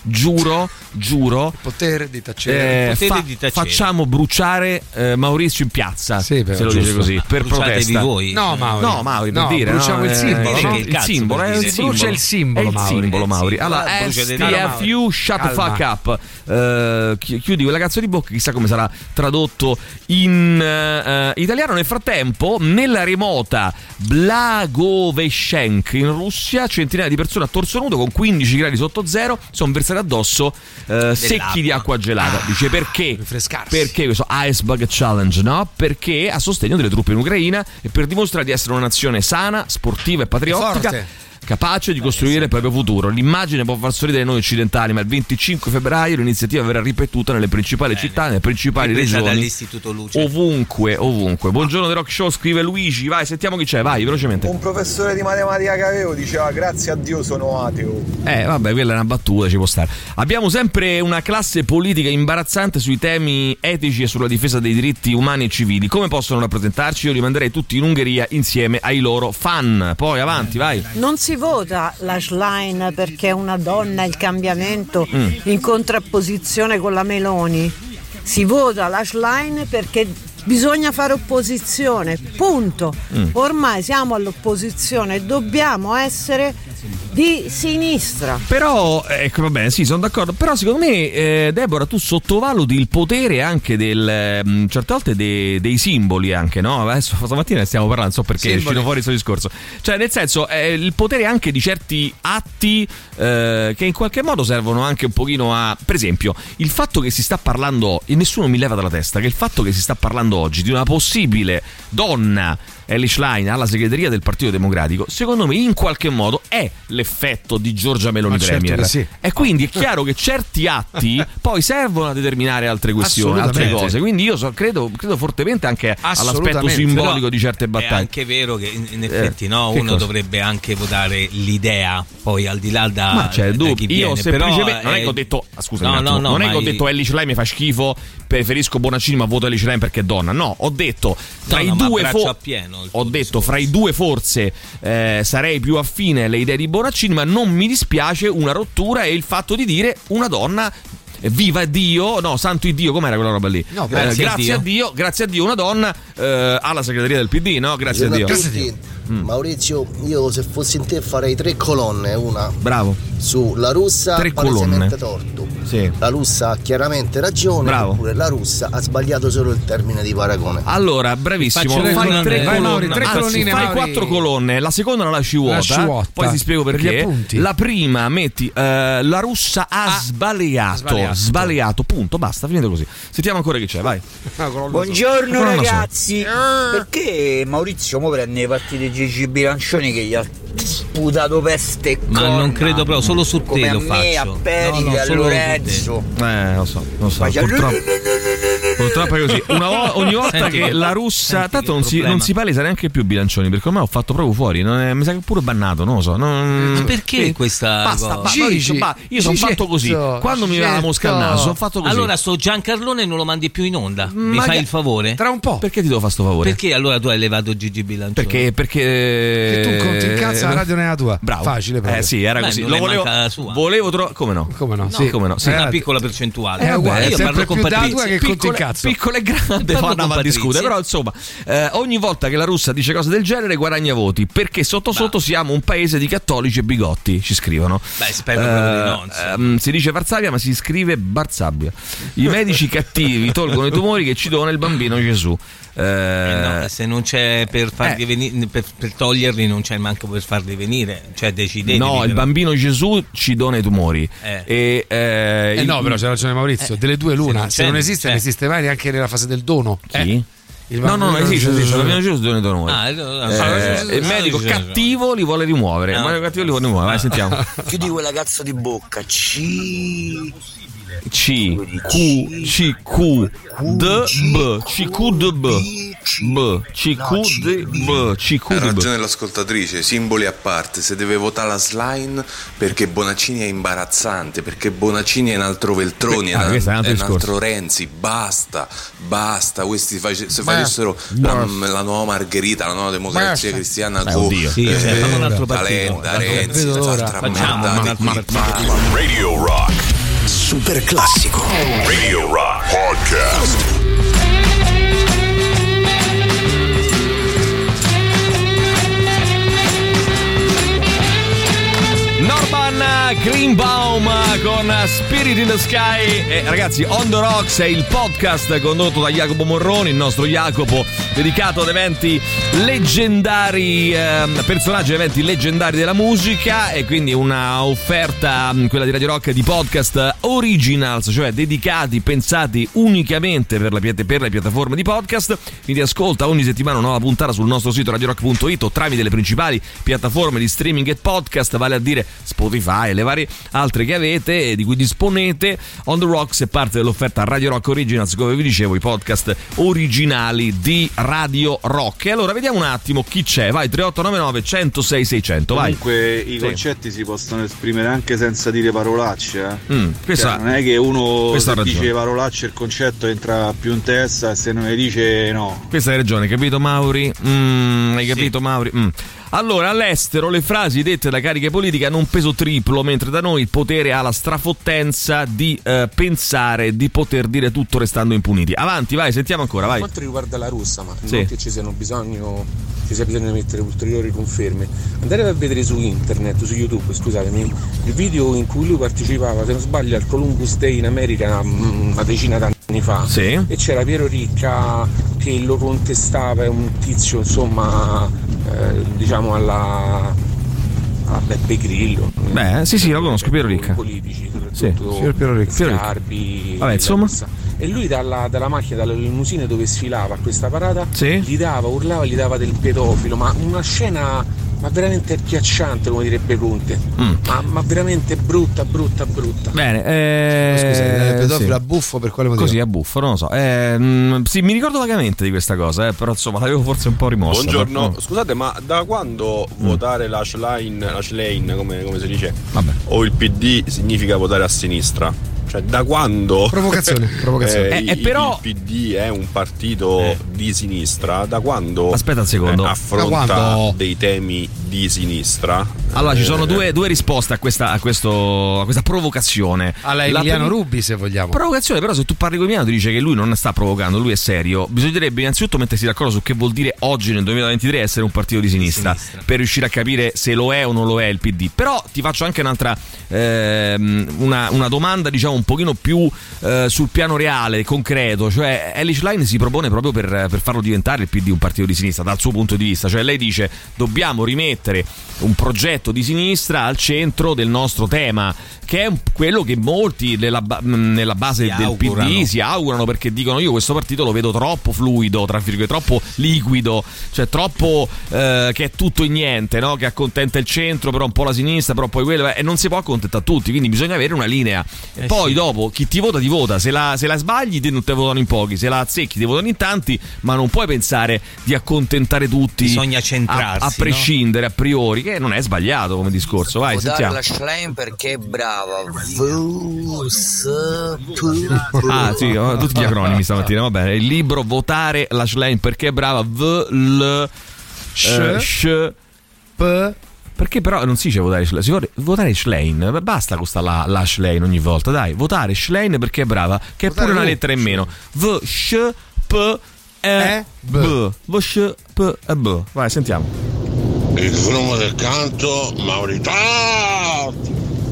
Speaker 1: giuro, giuro,
Speaker 2: Potere di tacere.
Speaker 1: eh,
Speaker 3: potere
Speaker 1: fa-
Speaker 3: di tacere.
Speaker 1: facciamo bruciare eh, Maurizio in piazza.
Speaker 2: Sì, però,
Speaker 1: se lo
Speaker 2: giusto.
Speaker 1: dice così, per protesta.
Speaker 3: voi.
Speaker 2: No, Mauri.
Speaker 1: No, Mauri, per
Speaker 2: No,
Speaker 1: dire,
Speaker 2: bruciamo
Speaker 1: no,
Speaker 2: il
Speaker 1: eh,
Speaker 2: simbolo, no?
Speaker 3: Il
Speaker 1: il simbolo, è il
Speaker 3: dire.
Speaker 1: simbolo.
Speaker 2: Brucia il simbolo,
Speaker 1: È il
Speaker 2: Mauri.
Speaker 1: simbolo, Mauri. Allora, STFU, shut the fuck up. Eh, chi- chiudi quella cazzo di bocca, chissà come sarà tradotto in eh, italiano. Nel frattempo, nella remota Blagoveshenk in Russia, centinaia di persone a torso nudo con 15 gradi sotto zero sono versate addosso eh, secchi di acqua gelata. Dice perché? Perché questo Iceberg Challenge, no? Perché a sostegno delle truppe in Ucraina e per dimostrare di essere una nazione sana, sportiva e patriottica.
Speaker 2: Forte.
Speaker 1: Capace di costruire il proprio futuro. L'immagine può far sorridere noi occidentali, ma il 25 febbraio l'iniziativa verrà ripetuta nelle principali città, nelle principali regioni.
Speaker 3: dall'Istituto Luce.
Speaker 1: Ovunque, ovunque. Buongiorno The Rock Show, scrive Luigi. Vai, sentiamo chi c'è, vai, velocemente.
Speaker 10: Un professore di matematica che avevo diceva grazie a Dio sono ateo.
Speaker 1: Eh, vabbè, quella è una battuta, ci può stare. Abbiamo sempre una classe politica imbarazzante sui temi etici e sulla difesa dei diritti umani e civili. Come possono rappresentarci? Io li manderei tutti in Ungheria insieme ai loro fan. Poi avanti, vai.
Speaker 11: Non si vota la Schlein perché è una donna il cambiamento in contrapposizione con la Meloni. Si vota la Schlein perché Bisogna fare opposizione, punto.
Speaker 1: Mm.
Speaker 11: Ormai siamo all'opposizione e dobbiamo essere di sinistra.
Speaker 1: Però, ecco, va bene, sì, sono d'accordo. Però, secondo me, eh, Deborah, tu sottovaluti il potere anche del. ehm, certe volte dei, dei simboli, anche, no? Adesso stamattina ne stiamo parlando, non so perché è
Speaker 2: Simboli.
Speaker 1: uscito fuori questo discorso. Cioè, nel senso, eh, il potere anche di certi atti eh, che in qualche modo servono anche un pochino a. Per esempio, il fatto che si sta parlando, e nessuno mi leva dalla testa, che il fatto che si sta parlando oggi di una possibile donna. Ellie Schlein alla segreteria del Partito Democratico, secondo me in qualche modo è l'effetto di Giorgia Meloni
Speaker 2: Ma certo
Speaker 1: Premier.
Speaker 2: sì.
Speaker 1: E quindi è chiaro che certi atti poi servono a determinare altre questioni, altre cose. Quindi io so- credo, credo fortemente anche all'aspetto simbolico
Speaker 3: Però
Speaker 1: di certe
Speaker 3: È
Speaker 1: battaglie.
Speaker 3: anche vero che in, in effetti
Speaker 1: Eh,
Speaker 3: no,
Speaker 1: che
Speaker 3: uno
Speaker 1: cosa?
Speaker 3: dovrebbe anche votare l'idea, poi al di là da,
Speaker 1: Ma c'è
Speaker 3: da
Speaker 1: dubbio.
Speaker 3: chi
Speaker 1: Io
Speaker 3: viene.
Speaker 1: semplicemente
Speaker 3: Però,
Speaker 1: non è
Speaker 3: eh,
Speaker 1: che ho detto, ah, scusami,
Speaker 3: no, no, no,
Speaker 1: non è che ho detto Ellie Schlein mi fa schifo, preferisco Bonaccini ma voto Ellie Schlein perché è donna. No, ho detto tra
Speaker 3: No,
Speaker 1: i due fo-
Speaker 3: pieno
Speaker 1: ho detto fra i due forse eh, sarei più affine alle idee di Bonaccini, ma non mi dispiace una rottura e il fatto di dire una donna eh, Viva Dio, no, santo Dio, com'era quella roba lì?
Speaker 3: No,
Speaker 1: Eh,
Speaker 3: grazie a
Speaker 1: grazie a Dio, grazie a Dio, una donna eh, alla segreteria del PD, no? Grazie a Dio.
Speaker 12: Tutti. Maurizio, io se fossi in te farei tre colonne, una
Speaker 1: Bravo.
Speaker 12: sulla russa
Speaker 1: Tre
Speaker 12: palesemente
Speaker 1: colonne.
Speaker 12: torto.
Speaker 1: Sì.
Speaker 12: La russa ha chiaramente ragione,
Speaker 1: Bravo.
Speaker 12: oppure la russa ha sbagliato solo il termine di paragone.
Speaker 1: Allora, bravissimo.
Speaker 12: Faccio
Speaker 1: Fai
Speaker 12: colonne.
Speaker 1: tre colonne,
Speaker 12: Mauri, tre
Speaker 1: anzi,
Speaker 12: colonnine,
Speaker 1: fai
Speaker 12: Mauri.
Speaker 1: quattro colonne. La seconda la lasci vuota.
Speaker 2: Lasci vuota.
Speaker 1: Poi ti spiego
Speaker 2: Per
Speaker 1: perché.
Speaker 2: appunti.
Speaker 1: La prima metti eh, la russa ha sbagliato.
Speaker 2: sbagliato.
Speaker 1: Sbagliato. Punto. Basta, finito così. Sentiamo ancora chi c'è. Vai.
Speaker 13: Buongiorno
Speaker 1: Colonna sola.
Speaker 13: ragazzi, perché Maurizio mo prende le partite Gigi Bilancioni che gli ha sputato peste e
Speaker 3: Ma
Speaker 13: corna?
Speaker 3: non credo proprio, solo su te
Speaker 13: Come
Speaker 3: lo
Speaker 13: a me, a
Speaker 3: faccio.
Speaker 13: Perica,
Speaker 3: No, no,
Speaker 13: a Lorenzo.
Speaker 1: Eh, lo so, lo so. Purtroppo, purtroppo è così. Una vo- ogni volta
Speaker 3: Senti
Speaker 1: che la russa.
Speaker 3: senti
Speaker 1: Tanto non si, non si palesa neanche più bilancioni. Perché ormai ho fatto proprio fuori. Non è- mi sa che è pure bannato. Non lo so. Non...
Speaker 3: Ma perché
Speaker 1: Sì.
Speaker 3: questa
Speaker 1: Basta, ba-
Speaker 2: Gigi,
Speaker 1: ba- io sono fatto così. Quando mi va la mosca al naso, sono fatto così.
Speaker 3: Allora sto Giancarlone non lo mandi più in onda. Mi fai il favore?
Speaker 2: Tra un po'.
Speaker 1: Perché ti devo fare sto favore?
Speaker 3: Perché allora tu hai levato Gigi Bilancioni?
Speaker 1: Perché, perché
Speaker 2: Che tu conti in cazzo la radio non è la tua.
Speaker 1: Bravo.
Speaker 2: Facile proprio.
Speaker 1: Eh sì, era
Speaker 3: Beh,
Speaker 1: così. Lo volevo,
Speaker 3: manca la sua.
Speaker 1: volevo trovare. Come no?
Speaker 2: Come no? Sì.
Speaker 1: come no? Sì.
Speaker 3: Una
Speaker 2: Eh,
Speaker 3: piccola percentuale.
Speaker 2: È uguale,
Speaker 3: io parlo con Patrizia.
Speaker 2: che conti in
Speaker 1: piccole,
Speaker 2: cazzo.
Speaker 1: piccole e
Speaker 3: Parlo
Speaker 1: fanno
Speaker 3: con
Speaker 1: a
Speaker 3: Patrizia.
Speaker 1: discutere però insomma eh, ogni volta che la russa dice cose del genere guadagna voti perché sotto sotto siamo un paese di cattolici e bigotti ci scrivono
Speaker 3: Beh, spero di
Speaker 1: Eh,
Speaker 3: insomma.
Speaker 1: ehm, si dice Varsavia ma si scrive Barsabbia i medici cattivi tolgono i tumori che ci dona il bambino Gesù Eh,
Speaker 3: Eh no, se non c'è per, farli
Speaker 1: eh.
Speaker 3: venire, per, per toglierli, non c'è manco per farli venire. Cioè, decidete.
Speaker 1: No, il bambino Gesù ci dona i tumori.
Speaker 3: Eh.
Speaker 1: E, eh,
Speaker 2: Eh
Speaker 1: il-
Speaker 2: no, però c'è ragione Maurizio. Delle due l'una.
Speaker 3: non
Speaker 2: Se non
Speaker 3: non
Speaker 2: esiste, non esiste mai neanche nella fase del dono.
Speaker 1: Chi?
Speaker 2: Eh,
Speaker 1: No, no, no, esiste, esiste, il bambino Gesù dona i tumori.
Speaker 3: Ah,
Speaker 1: Eh, il medico cattivo li vuole rimuovere.
Speaker 3: Ah.
Speaker 1: Il medico cattivo li vuole rimuovere. Vai, sentiamo.
Speaker 13: Chiudi quella cazzo di bocca, ci...
Speaker 1: C Q. C Q. D. B. C Q D B. B. C Q D B. C Q D B.
Speaker 14: Ragione l'ascoltatrice, simboli a parte, se deve votare la slime perché Bonaccini è imbarazzante, perché Bonaccini è un altro Veltroni,
Speaker 1: Ah,
Speaker 14: è, un,
Speaker 1: questo è un altro
Speaker 14: Renzi, basta, basta, questi face- se facessero la, nuova Margherita, la nuova democrazia
Speaker 1: Basta.
Speaker 14: cristiana
Speaker 1: Beh, oddio.
Speaker 3: Sì, cioè, Non
Speaker 14: Renzi, qui.
Speaker 3: ma-
Speaker 5: Radio Rock.
Speaker 15: Super classico.
Speaker 5: Radio Rock Podcast.
Speaker 1: Norman Greenbaum con Spirit in the Sky. E ragazzi On The Rocks è il podcast condotto da Jacopo Morroni il nostro Jacopo dedicato ad eventi leggendari ehm, personaggi eventi leggendari della musica. E quindi una offerta mh, quella di Radio Rock di podcast originals cioè dedicati, pensati unicamente per, la per le piattaforme di podcast. Quindi ascolta ogni settimana una nuova puntata sul nostro sito radiorock.it o tramite le principali piattaforme di streaming e podcast. Vale a dire Spotify e le varie altre che avete e di cui disponete On The Rocks è parte dell'offerta Radio Rock Originals come vi dicevo i podcast originali di Radio Rock e allora vediamo un attimo chi c'è vai 3899 106 600 vai
Speaker 16: Comunque i
Speaker 1: Sì.
Speaker 16: concetti si possono esprimere anche senza dire parolacce. Eh?
Speaker 1: Mm, questa-
Speaker 16: Cioè, non è che uno dice parolacce il concetto entra più in testa e se non le dice no.
Speaker 1: Questa hai ragione, capito Mauri? Mm, hai capito Mauri? Mm. Allora, all'estero le frasi dette da cariche politiche hanno un peso triplo, mentre da noi il potere ha la strafottenza di eh, pensare di poter dire tutto restando impuniti. Avanti, vai, sentiamo ancora,
Speaker 9: Per
Speaker 1: vai.
Speaker 9: quanto riguarda la russa, ma
Speaker 1: Sì.
Speaker 9: non che ci siano bisogno, ci sia bisogno di mettere ulteriori conferme, andate a vedere su internet, su YouTube, scusatemi, il video in cui lui partecipava, se non sbaglio, al Columbus Day in America mm, una decina d'anni fa.
Speaker 1: Sì.
Speaker 9: E c'era Piero Ricca che lo contestava, è un tizio, insomma, eh, diciamo alla, a Beppe Grillo.
Speaker 1: Beh, sì, sì, lo conosco, Piero Ricca.
Speaker 9: Politici,
Speaker 1: Sì,
Speaker 9: soprattutto
Speaker 1: signor Piero Ricca.
Speaker 9: Scarpi,
Speaker 1: Vabbè, insomma.
Speaker 9: E lui dalla, dalla macchina, dalla limusina dove sfilava a questa parata,
Speaker 1: Sì.
Speaker 9: gli dava, urlava, gli dava del pedofilo, ma una scena ma veramente agghiacciante, come direbbe Conte.
Speaker 1: Mm.
Speaker 9: Ma, ma veramente brutta, brutta, brutta.
Speaker 1: Bene, eh,
Speaker 2: Scusa, il pedofilo
Speaker 1: sì.
Speaker 2: a buffo per quale motivo?
Speaker 1: Così a buffo, non lo so. Eh, mm, sì, mi ricordo vagamente di questa cosa, eh, però insomma l'avevo forse un po' rimossa.
Speaker 17: Buongiorno,
Speaker 1: però-
Speaker 17: scusate, ma da quando votare la Schlein, la Schlein come, come si dice,
Speaker 1: Vabbè.
Speaker 17: o il PD significa votare a sinistra? Cioè, da quando
Speaker 2: Provocazione, provocazione.
Speaker 1: Eh,
Speaker 17: i-
Speaker 1: eh, però-
Speaker 17: il PD è un partito di sinistra? Da quando
Speaker 1: Aspetta un secondo.
Speaker 17: eh, affronta
Speaker 1: quando?
Speaker 17: dei temi di sinistra?
Speaker 1: Allora, ci sono
Speaker 17: Eh,
Speaker 1: due, due risposte a questa, a questo- a questa provocazione.
Speaker 2: Alla
Speaker 1: La
Speaker 2: Emiliano
Speaker 1: prima-
Speaker 2: Rubi, se vogliamo.
Speaker 1: Provocazione, però, se tu parli con Emiliano, ti dice che lui non sta provocando, lui è serio. Bisognerebbe innanzitutto mettersi d'accordo su che vuol dire oggi, nel 2023, essere un partito di sinistra, per riuscire a capire se lo è o non lo è il PD. Però ti faccio anche un'altra ehm, una, una domanda, diciamo, un pochino più eh, sul piano reale, concreto. Cioè, Elish Line si propone proprio per, per farlo diventare il PD un partito di sinistra, dal suo punto di vista. Cioè, lei dice dobbiamo rimettere un progetto di sinistra al centro del nostro tema, che è quello che molti nella, nella base
Speaker 3: Si
Speaker 1: del
Speaker 3: augurano.
Speaker 1: PD si augurano perché dicono io questo partito lo vedo troppo fluido, tra virgolette, troppo liquido, cioè troppo eh, che è tutto e niente, no? che accontenta il centro, però un po' la sinistra, però poi quello, e non si può accontentare tutti, quindi bisogna avere una linea.
Speaker 3: Eh
Speaker 1: poi
Speaker 3: sì.
Speaker 1: dopo chi ti vota ti vota, se la, se la sbagli te non te votano in pochi, se la azzecchi ti votano in tanti, ma non puoi pensare di accontare tutti
Speaker 3: Bisogna
Speaker 1: a,
Speaker 3: centrarsi,
Speaker 1: a prescindere a priori, che non è sbagliato come discorso. Vai,
Speaker 18: Votare
Speaker 1: sentiamo.
Speaker 18: la Schlein perché è brava.
Speaker 1: Ah, sì, tutti gli acronimi stamattina. Va bene. Il libro Votare la Schlein perché è brava. V L
Speaker 2: Sh.
Speaker 1: eh, Sh
Speaker 2: P.
Speaker 1: Perché però non si dice votare Schlein, si vuole votare Schlein. Basta questa la, la Schlein ogni volta, dai. Votare Schlein perché è brava, che è
Speaker 2: Votare
Speaker 1: pure una lettera in meno. V Sh P E
Speaker 2: E,
Speaker 1: B. V Sh P E B. Vai, sentiamo.
Speaker 19: Il fumo del canto, Maurità!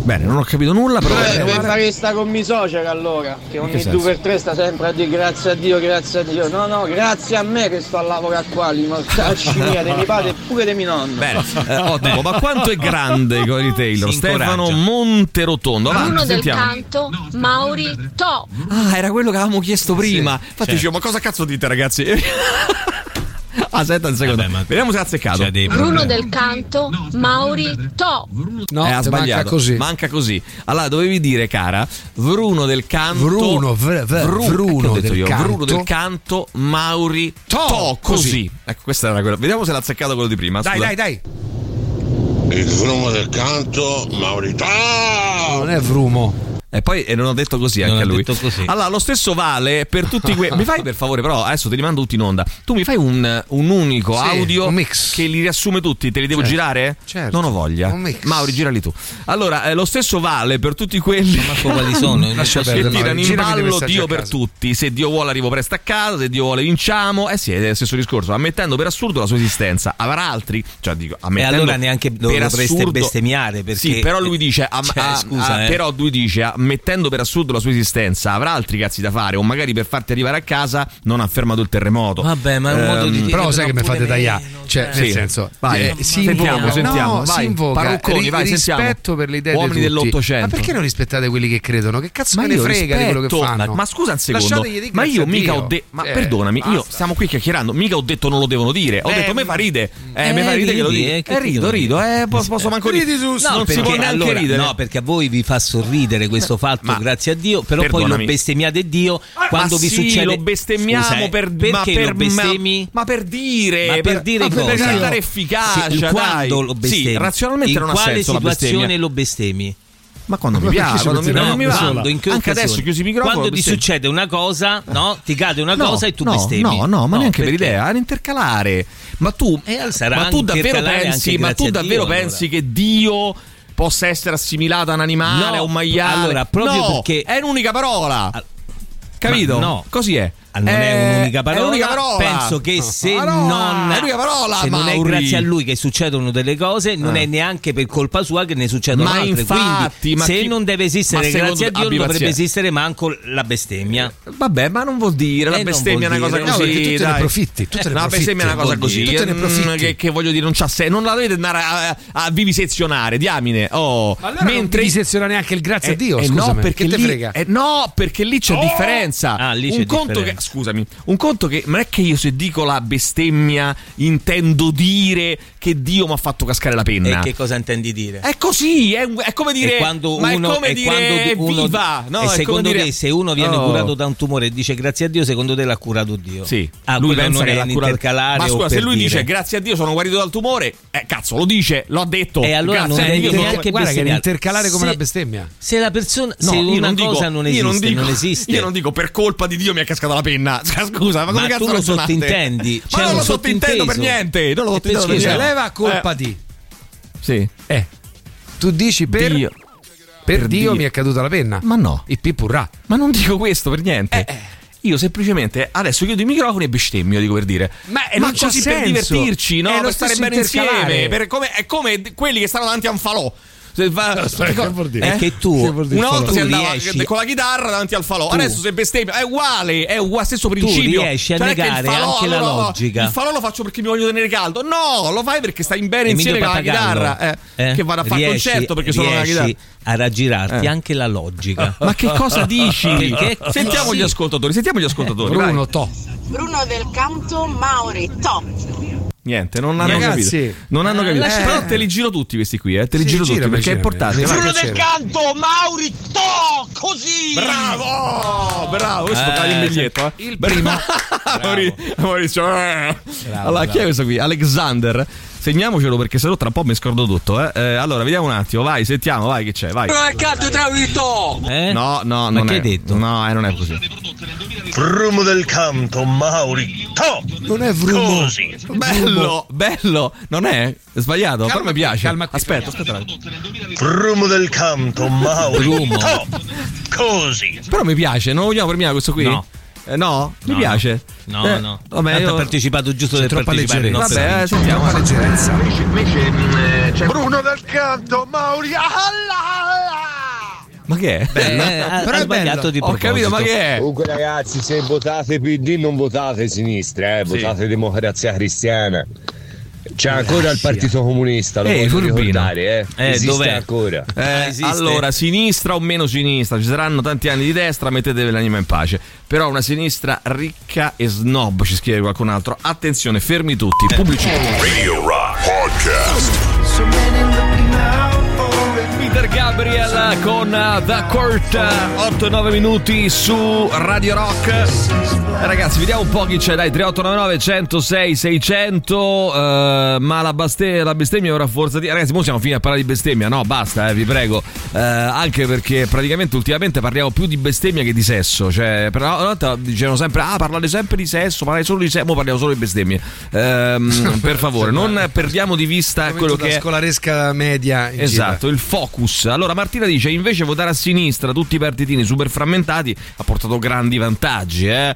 Speaker 1: Bene, non ho capito nulla, però.
Speaker 20: Eh, per fare sta con mi social allora, che ogni due per tre sta sempre a dire grazie a Dio, grazie a Dio. No, no, grazie a me che sto a lavorare qua, li mortacci mia, dei miei padri e pure di mio nonno.
Speaker 1: Bene, eh, ottimo, ma quanto è grande i Cory Taylor?
Speaker 3: Si
Speaker 1: Stefano
Speaker 3: incoraggia.
Speaker 1: Monterotondo. Avanti,
Speaker 21: Bruno del canto, Mauri To.
Speaker 1: Ah, era quello che avevamo chiesto prima. Infatti
Speaker 3: certo.
Speaker 1: dicevo, ma cosa cazzo dite, ragazzi? Aspetta un secondo.
Speaker 3: Vabbè, ma-
Speaker 1: Vediamo se ha azzeccato.
Speaker 21: Bruno
Speaker 3: problemi.
Speaker 21: del canto, Mauri To.
Speaker 2: No,
Speaker 1: eh, ha sbagliato.
Speaker 2: manca così.
Speaker 1: Manca così. Allora, dovevi dire, cara, Bruno del canto.
Speaker 2: Bruno, vr- vr-
Speaker 1: Vru-
Speaker 2: Bruno
Speaker 1: ho detto
Speaker 2: del
Speaker 1: io?
Speaker 2: canto.
Speaker 1: Bruno del canto, Mauri To.
Speaker 2: To,
Speaker 1: così.
Speaker 2: così.
Speaker 1: Ecco, questa era quella. Vediamo se l'ha azzeccato quello di prima.
Speaker 2: Dai,
Speaker 1: scusa.
Speaker 2: dai, dai.
Speaker 19: Il fumo del canto, Maurità!
Speaker 2: Non è Vrumo.
Speaker 1: E poi e non ho detto così
Speaker 3: Non
Speaker 1: anche a lui.
Speaker 3: detto così.
Speaker 1: Allora, lo stesso vale per tutti quei. mi fai per favore, però, adesso te li mando tutti in onda. Tu mi fai un, un unico
Speaker 2: Sì,
Speaker 1: audio
Speaker 2: un mix.
Speaker 1: che li riassume tutti. Te li devo
Speaker 2: Certo,
Speaker 1: girare?
Speaker 2: certo.
Speaker 1: Non ho voglia.
Speaker 2: Un mix.
Speaker 1: Mauri, girali tu. Allora, eh, lo stesso vale per tutti quelli.
Speaker 3: Marco, quali sono?
Speaker 2: Lascia
Speaker 3: posso-
Speaker 1: che
Speaker 2: perdere,
Speaker 1: tirano in ballo Dio
Speaker 2: a
Speaker 1: per tutti. Se Dio vuole arrivo presto a casa, se Dio vuole vinciamo. Eh sì, è lo stesso discorso. Ammettendo per assurdo la sua esistenza. Avrà altri. Cioè, dico,
Speaker 3: E allora neanche dovreste
Speaker 1: assurdo-
Speaker 3: bestemmiare perché
Speaker 1: Sì, però lui dice, am-
Speaker 3: Cioè, scusa,
Speaker 1: ah,
Speaker 3: eh.
Speaker 1: però lui dice, ammettendo per assurdo la sua esistenza, avrà altri cazzi da fare, o magari per farti arrivare a casa non ha fermato il terremoto.
Speaker 3: Vabbè, ma è un modo di
Speaker 1: Ehm,
Speaker 3: dire
Speaker 2: Però sai che mi fate tagliare.
Speaker 3: meno,
Speaker 2: Cioè,
Speaker 1: Sì.
Speaker 2: nel senso,
Speaker 1: Vai.
Speaker 2: eh, si
Speaker 1: Sentiamo,
Speaker 2: invoca,
Speaker 1: sentiamo,
Speaker 2: no,
Speaker 1: vai.
Speaker 2: si invoca
Speaker 1: Parrucconi,
Speaker 2: ri-
Speaker 1: vai, sentiamo.
Speaker 2: rispetto per le idee
Speaker 1: Uomini dell'Ottocento.
Speaker 2: Ma perché non rispettate quelli che credono? Che cazzo me ne
Speaker 1: io
Speaker 2: frega di quello che
Speaker 1: rispetto-
Speaker 2: fanno?
Speaker 1: Ma scusa un secondo, ma io mica ho detto, ma
Speaker 2: Eh,
Speaker 1: perdonami, io
Speaker 2: basta.
Speaker 1: stiamo qui chiacchierando, mica ho detto non lo devono dire, ho
Speaker 2: Eh,
Speaker 1: detto me fa ride, eh,
Speaker 3: Eh,
Speaker 1: me fa ride che lo dico,
Speaker 3: eh, che
Speaker 1: eh, rido, rido, eh, posso, posso manco ridere,
Speaker 2: su,
Speaker 1: non
Speaker 3: No,
Speaker 1: si può neanche ridere.
Speaker 3: no, perché a voi vi fa sorridere questo fatto,
Speaker 1: Ma-
Speaker 3: grazie a Dio, però poi lo bestemmiate Dio quando
Speaker 1: ma
Speaker 3: vi
Speaker 1: sì,
Speaker 3: succede.
Speaker 1: lo bestemmiamo
Speaker 3: Scusa, eh,
Speaker 1: per,
Speaker 3: perché
Speaker 1: ma per,
Speaker 3: lo bestemmi?
Speaker 1: Ma, ma per dire,
Speaker 3: Ma per dire
Speaker 1: ma
Speaker 3: cosa?
Speaker 1: per dare efficacia,
Speaker 3: Sì,
Speaker 1: dai.
Speaker 3: quando lo bestemmi?
Speaker 1: Sì, razionalmente
Speaker 3: In
Speaker 1: non ha
Speaker 3: quale
Speaker 1: senso la
Speaker 3: situazione
Speaker 1: bestemmia.
Speaker 3: lo bestemmi?
Speaker 1: Ma quando mi
Speaker 2: Ma
Speaker 1: piace, quando mi, mi
Speaker 2: no,
Speaker 1: va.
Speaker 3: Quando, in che
Speaker 1: Anche
Speaker 3: occasione?
Speaker 1: adesso chiusi i microfoni.
Speaker 3: Quando ti succede una cosa, no? Ti cade una
Speaker 1: No,
Speaker 3: cosa e tu
Speaker 1: no,
Speaker 3: bestemmi.
Speaker 1: No, no, ma neanche per
Speaker 3: perché?
Speaker 1: idea, è un intercalare. Ma tu,
Speaker 3: sarà
Speaker 1: ma tu davvero pensi, ma tu davvero
Speaker 3: Dio,
Speaker 1: pensi che Dio possa essere assimilato a un animale,
Speaker 3: No,
Speaker 1: a un maiale?
Speaker 3: allora, proprio
Speaker 1: No,
Speaker 3: perché-
Speaker 1: è un'unica parola. Capito?
Speaker 3: Ma no.
Speaker 1: Così è.
Speaker 3: Ah, non è un'unica parola.
Speaker 1: È parola.
Speaker 3: Penso che se
Speaker 1: Ah, no,
Speaker 3: non,
Speaker 1: è parola,
Speaker 3: se non è grazie a lui che succedono delle cose, non
Speaker 1: Eh.
Speaker 3: è neanche per colpa sua che ne succedono
Speaker 1: Ma
Speaker 3: altre.
Speaker 1: infatti,
Speaker 3: Quindi,
Speaker 1: ma
Speaker 3: se
Speaker 1: chi-
Speaker 3: non deve esistere grazie a Dio, non dovrebbe esistere manco la bestemmia.
Speaker 1: Vabbè, ma non vuol dire, la
Speaker 3: Eh, non
Speaker 1: bestemmia è una cosa così.
Speaker 3: No, tu te ne
Speaker 1: dai.
Speaker 2: approfitti, tu te ne
Speaker 1: Eh, la bestemmia è una cosa così.
Speaker 2: Tu te ne
Speaker 1: mm,
Speaker 2: approfitti.
Speaker 1: Che, che voglio dire, non c'ha senso. Non la dovete andare a, a vivisezionare, diamine. Oh,
Speaker 2: allora non devi seziona neanche il grazie a Dio,
Speaker 1: eh, no, perché lì,
Speaker 2: frega?
Speaker 1: eh, no, perché lì c'è differenza. Un conto che, scusami, un conto che non è che io se dico la bestemmia intendo dire che Dio mi ha fatto cascare la penna.
Speaker 3: E che cosa intendi dire?
Speaker 1: È così, è, è come dire.
Speaker 3: e quando
Speaker 1: ma
Speaker 3: uno,
Speaker 1: è come
Speaker 3: e
Speaker 1: dire
Speaker 3: quando uno-
Speaker 1: viva. No,
Speaker 3: e
Speaker 1: è
Speaker 3: secondo
Speaker 1: dire-
Speaker 3: te, se uno viene
Speaker 1: Oh.
Speaker 3: curato da un tumore e dice grazie a Dio, secondo te l'ha curato Dio?
Speaker 1: Sì,
Speaker 3: Ah,
Speaker 1: lui pensa
Speaker 3: non
Speaker 1: che
Speaker 3: è
Speaker 1: l'ha curato. Ma scusa, se lui
Speaker 3: dire.
Speaker 1: dice grazie a Dio sono guarito dal tumore, eh, cazzo, lo dice, l'ho detto.
Speaker 3: E allora
Speaker 1: grazie
Speaker 3: non è neanche
Speaker 1: sono-
Speaker 2: Guarda che è intercalare come
Speaker 3: Se-
Speaker 2: una bestemmia.
Speaker 3: Se la persona,
Speaker 1: No,
Speaker 3: se una
Speaker 1: dico-
Speaker 3: cosa non esiste,
Speaker 1: non
Speaker 3: esiste.
Speaker 1: Io non dico per colpa di Dio mi è cascata la penna. Scusa, ma come
Speaker 3: Ma
Speaker 1: cazzo
Speaker 3: tu lo sottintendi,
Speaker 1: Ma non lo sottintendo per niente. Non lo sottintendo per niente.
Speaker 2: Leva colpa
Speaker 1: Eh,
Speaker 2: di.
Speaker 1: Sì.
Speaker 2: Eh. Tu dici per
Speaker 1: Dio.
Speaker 2: per,
Speaker 1: Per
Speaker 2: Dio,
Speaker 1: Dio.
Speaker 2: mi è caduta la penna.
Speaker 1: Ma no.
Speaker 2: Il pipurrà.
Speaker 1: Ma non dico questo per niente.
Speaker 2: Eh,
Speaker 1: Io semplicemente adesso chiudo i microfoni e bestemmio, dico per dire.
Speaker 2: Ma, eh, non c'ha
Speaker 1: così per
Speaker 2: senso.
Speaker 1: divertirci, no?
Speaker 2: È lo
Speaker 1: per stare bene insieme. per come- è come quelli che stanno davanti a un falò. Se va-
Speaker 2: Aspetta, che vuol dire?
Speaker 1: Eh?
Speaker 3: È che tu,
Speaker 2: Che
Speaker 1: Una volta
Speaker 3: tu
Speaker 1: si andava
Speaker 3: riesci,
Speaker 1: con la chitarra davanti al falò,
Speaker 3: Tu-
Speaker 1: adesso se bestemmia è uguale, è uguale, stesso principio.
Speaker 3: riesci a
Speaker 1: Cioè, che
Speaker 3: negare
Speaker 1: falò,
Speaker 3: anche la
Speaker 1: allora,
Speaker 3: logica.
Speaker 1: Il falò lo faccio perché mi voglio tenere caldo. No, lo fai perché stai in bene
Speaker 3: Emilio
Speaker 1: insieme con la chitarra. eh,
Speaker 3: eh,
Speaker 1: Che vado a fare
Speaker 3: riesci-
Speaker 1: concerto perché sono una chitarra.
Speaker 3: a raggirarti
Speaker 1: Eh.
Speaker 3: anche la logica.
Speaker 1: Ma che cosa dici?
Speaker 3: Perché-
Speaker 1: Sentiamo
Speaker 3: sì.
Speaker 1: gli ascoltatori, sentiamo gli ascoltatori.
Speaker 2: Bruno, to.
Speaker 22: Bruno del Canto Mauri, top.
Speaker 1: Niente, non hanno
Speaker 2: Ragazzi,
Speaker 1: capito. Non hanno
Speaker 2: eh,
Speaker 1: capito.
Speaker 2: lascia-
Speaker 1: Però te li giro tutti questi qui, eh. Te li
Speaker 2: Sì,
Speaker 1: giro tutti
Speaker 2: girami,
Speaker 1: perché è importante.
Speaker 2: Fa
Speaker 1: vai.
Speaker 2: piacere.
Speaker 22: Canto Mauri, to, così.
Speaker 1: Bravo! Bravo, questo
Speaker 3: Eh,
Speaker 1: il biglietto. Eh.
Speaker 2: Il primo.
Speaker 1: Mauri- Maurizio. eh.
Speaker 2: Bravo,
Speaker 1: allora, chi è
Speaker 2: bravo.
Speaker 1: questo qui? Alexander. Segniamocelo perché sennò tra un po' mi scordo tutto. Eh. Eh, allora, vediamo un attimo. Vai, sentiamo, vai, che c'è? Vai.
Speaker 22: Canto Travito.
Speaker 3: Eh?
Speaker 1: No, no,
Speaker 3: Ma
Speaker 1: non
Speaker 3: che
Speaker 1: è.
Speaker 3: hai detto?
Speaker 1: No, eh, non è così.
Speaker 19: Frumo del canto, Mauri. To!
Speaker 2: Non è Bruno.
Speaker 19: Così.
Speaker 1: Bello, bello. Non è? È sbagliato, però mi piace.
Speaker 2: calma qui,
Speaker 1: aspetta, aspetta.
Speaker 19: Frumo del canto, Mauri.
Speaker 3: Frumo.
Speaker 19: Così.
Speaker 1: Però mi piace, non vogliamo premiare questo qui?
Speaker 3: No.
Speaker 1: Eh, no? Mi
Speaker 3: No,
Speaker 1: piace.
Speaker 3: No,
Speaker 1: Eh,
Speaker 3: no.
Speaker 1: Vabbè, io...
Speaker 3: ha partecipato giusto
Speaker 2: C'è
Speaker 3: per
Speaker 2: troppa
Speaker 3: partecipare.
Speaker 1: Vabbè, eh, sentiamo.
Speaker 2: Troppa leggerezza.
Speaker 19: Bruno del canto, Mauri.
Speaker 1: Ma che è?
Speaker 3: Eh, ha,
Speaker 2: Però è
Speaker 3: sbagliato
Speaker 2: bello.
Speaker 3: di
Speaker 1: Ho
Speaker 3: proposito.
Speaker 1: capito, ma che è?
Speaker 23: Comunque ragazzi, se votate PD non votate sinistra, eh, votate democrazia cristiana. C'è ancora il Partito Comunista, lo
Speaker 1: Eh,
Speaker 23: voglio ricordare, eh.
Speaker 3: Eh,
Speaker 23: Esiste
Speaker 3: dov'è?
Speaker 23: ancora.
Speaker 1: Eh,
Speaker 3: Ah, esiste?
Speaker 1: allora, sinistra o meno sinistra, ci saranno tanti anni di destra, mettetevi l'anima in pace. Però una sinistra ricca e snob, ci scrive qualcun altro. Attenzione, fermi tutti, pubblicità.
Speaker 5: Radio Rock Podcast.
Speaker 1: Gabriel con uh, The Court 8-9 minuti su Radio Rock. Ragazzi vediamo un po' chi c'è dai 3899 106 600 eh, ma la, baste- la bestemmia ora forza di ragazzi ora siamo finiti a parlare di bestemmia no basta eh, vi prego. Eh, anche perché praticamente ultimamente parliamo più di bestemmia che di sesso cioè per una volta dicevano sempre ah parlare sempre di sesso parlare solo di sesso ora parliamo solo di bestemmie. Ehm, per favore non perdiamo di vista quello che è
Speaker 2: scolaresca media
Speaker 1: Esatto, il focus. Allora Martina dice invece votare a sinistra tutti i partitini super frammentati ha portato grandi vantaggi, eh.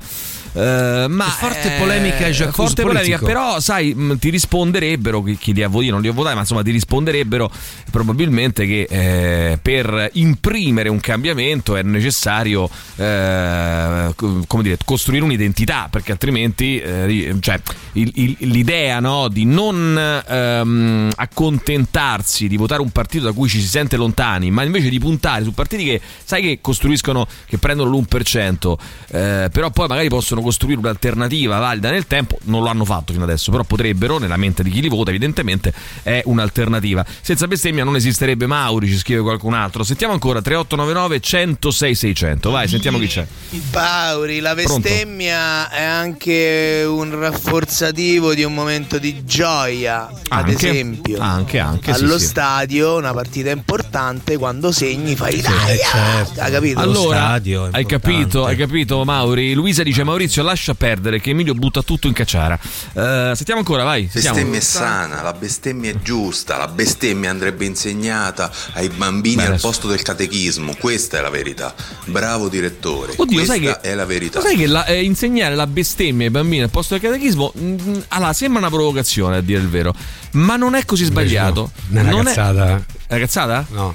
Speaker 1: Eh, ma
Speaker 2: Forte
Speaker 1: eh,
Speaker 2: polemica e jacuzzi
Speaker 1: forte polemica,
Speaker 2: politico.
Speaker 1: però sai mh, ti risponderebbero chi, chi li ha votati, non li ho votati ma insomma ti risponderebbero probabilmente che eh, per imprimere un cambiamento è necessario eh, co- come dire, costruire un'identità perché altrimenti ri- cioè, il- il- l'idea no, di non ehm, accontentarsi di votare un partito da cui ci si sente lontani ma invece di puntare su partiti che sai che costruiscono che prendono l'1% eh, però poi magari possono costruire un'alternativa valida nel tempo, non lo hanno fatto fino adesso, però potrebbero, nella mente di chi li vota, evidentemente è un'alternativa. Senza bestemmia non esisterebbe Mauri, ci scrive qualcun altro. Sentiamo ancora 3899 106 600. Vai, sentiamo chi c'è.
Speaker 24: Pauri, la
Speaker 1: Pronto?
Speaker 24: bestemmia è anche un rafforzativo di un momento di gioia. Ad
Speaker 1: Anche?
Speaker 24: esempio,
Speaker 1: Anche, anche, sì,
Speaker 24: allo
Speaker 1: sì.
Speaker 24: stadio, una partita importante, quando segni fai dai,
Speaker 1: certo.
Speaker 24: ha capito?
Speaker 1: Allora, hai capito, hai capito Mauri? Luisa dice Maurizio lascia perdere che Emilio butta tutto in cacciara. Eh, sentiamo ancora, vai. Sentiamo.
Speaker 14: Bestemmia è sana, la bestemmia è giusta, la bestemmia andrebbe insegnata ai bambini
Speaker 1: Beh,
Speaker 14: al
Speaker 1: adesso-
Speaker 14: posto del catechismo, questa è la verità. Bravo direttore,
Speaker 1: Oddio,
Speaker 14: questa
Speaker 1: sai che-
Speaker 14: è la verità.
Speaker 1: Lo sai che la- eh, insegnare la bestemmia ai bambini al posto del catechismo mm, allora, sembra una provocazione a dire il vero, ma non è così sbagliato.
Speaker 2: no, una
Speaker 1: Non
Speaker 2: cazzata.
Speaker 1: È una cazzata?
Speaker 2: No.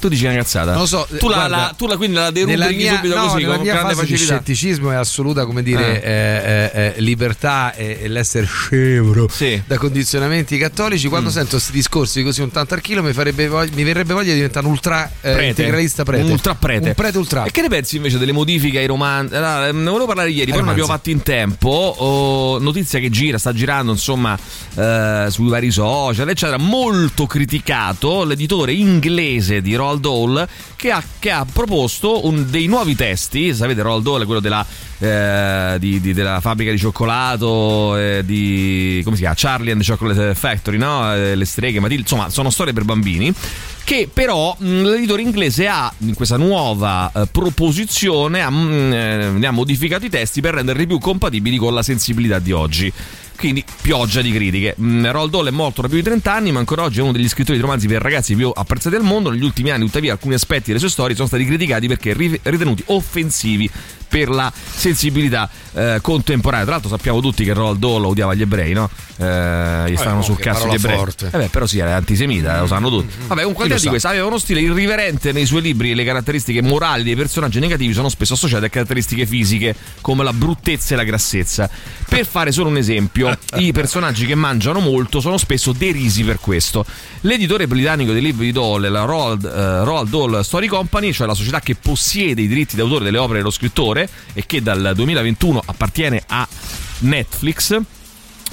Speaker 1: Tu dici una cazzata?
Speaker 2: Non lo so,
Speaker 1: Tu la,
Speaker 2: guarda,
Speaker 1: la- tu la- quindi la
Speaker 2: Nella
Speaker 1: derubrichi
Speaker 2: mia,
Speaker 1: subito
Speaker 2: no,
Speaker 1: così con grande facilità.
Speaker 2: scetticismo è assoluta come dire eh, eh, eh, libertà e, l'essere scevro da condizionamenti cattolici quando
Speaker 1: Mm.
Speaker 2: sento questi discorsi così un tanto al chilo mi, farebbe voglia- mi verrebbe voglia di diventare un ultra eh,
Speaker 1: Prete.
Speaker 2: integralista prete
Speaker 1: Un ultra prete.
Speaker 2: un prete ultra
Speaker 1: E che ne pensi invece delle modifiche ai romanzi? Allora, ehm, ne volevo parlare ieri, poi non
Speaker 2: romanzi.
Speaker 1: abbiamo fatto in tempo. Oh, notizia che gira, sta girando insomma eh, sui vari social, eccetera. Molto criticato l'editore inglese di Roald Dahl che ha, che ha proposto un- dei nuovi testi. Sapete, Roald Dahl è quello della, eh, di- di- della fabbrica di cioccolato, eh, di come si chiama? Charlie and the Chocolate Factory, no? Eh, le streghe, Matilde, insomma, sono storie per bambini che però mh, l'editore inglese ha in questa nuova eh, proposizione ha, mh, eh, ha modificato i testi per renderli più compatibili con la sensibilità di oggi. Quindi pioggia di critiche. Mm, Roald Dahl è morto da più di 30 anni, ma ancora oggi è uno degli scrittori di romanzi per ragazzi più apprezzati al mondo. Negli ultimi anni, tuttavia, alcuni aspetti delle sue storie sono stati criticati perché ri- ritenuti offensivi per la sensibilità eh, contemporanea. Tra l'altro sappiamo tutti che Roald Dahl odiava gli ebrei, no? Eh, gli stavano
Speaker 2: no,
Speaker 1: sul cazzo gli ebrei.
Speaker 2: forte.
Speaker 1: Eh beh, però sì, era antisemita, lo sanno tutti. Vabbè, comunque
Speaker 2: Chi
Speaker 1: al
Speaker 2: lo
Speaker 1: di questo aveva uno stile irriverente nei suoi libri e le caratteristiche morali dei personaggi negativi sono spesso associate a caratteristiche fisiche come la bruttezza e la grassezza. Per fare solo un esempio, i personaggi che mangiano molto sono spesso derisi per questo. L'editore britannico dei libri di Dahl, la Roald, eh, Roald Dahl Story Company, cioè la società che possiede i diritti d'autore delle opere dello scrittore e che dal 2021 appartiene a Netflix,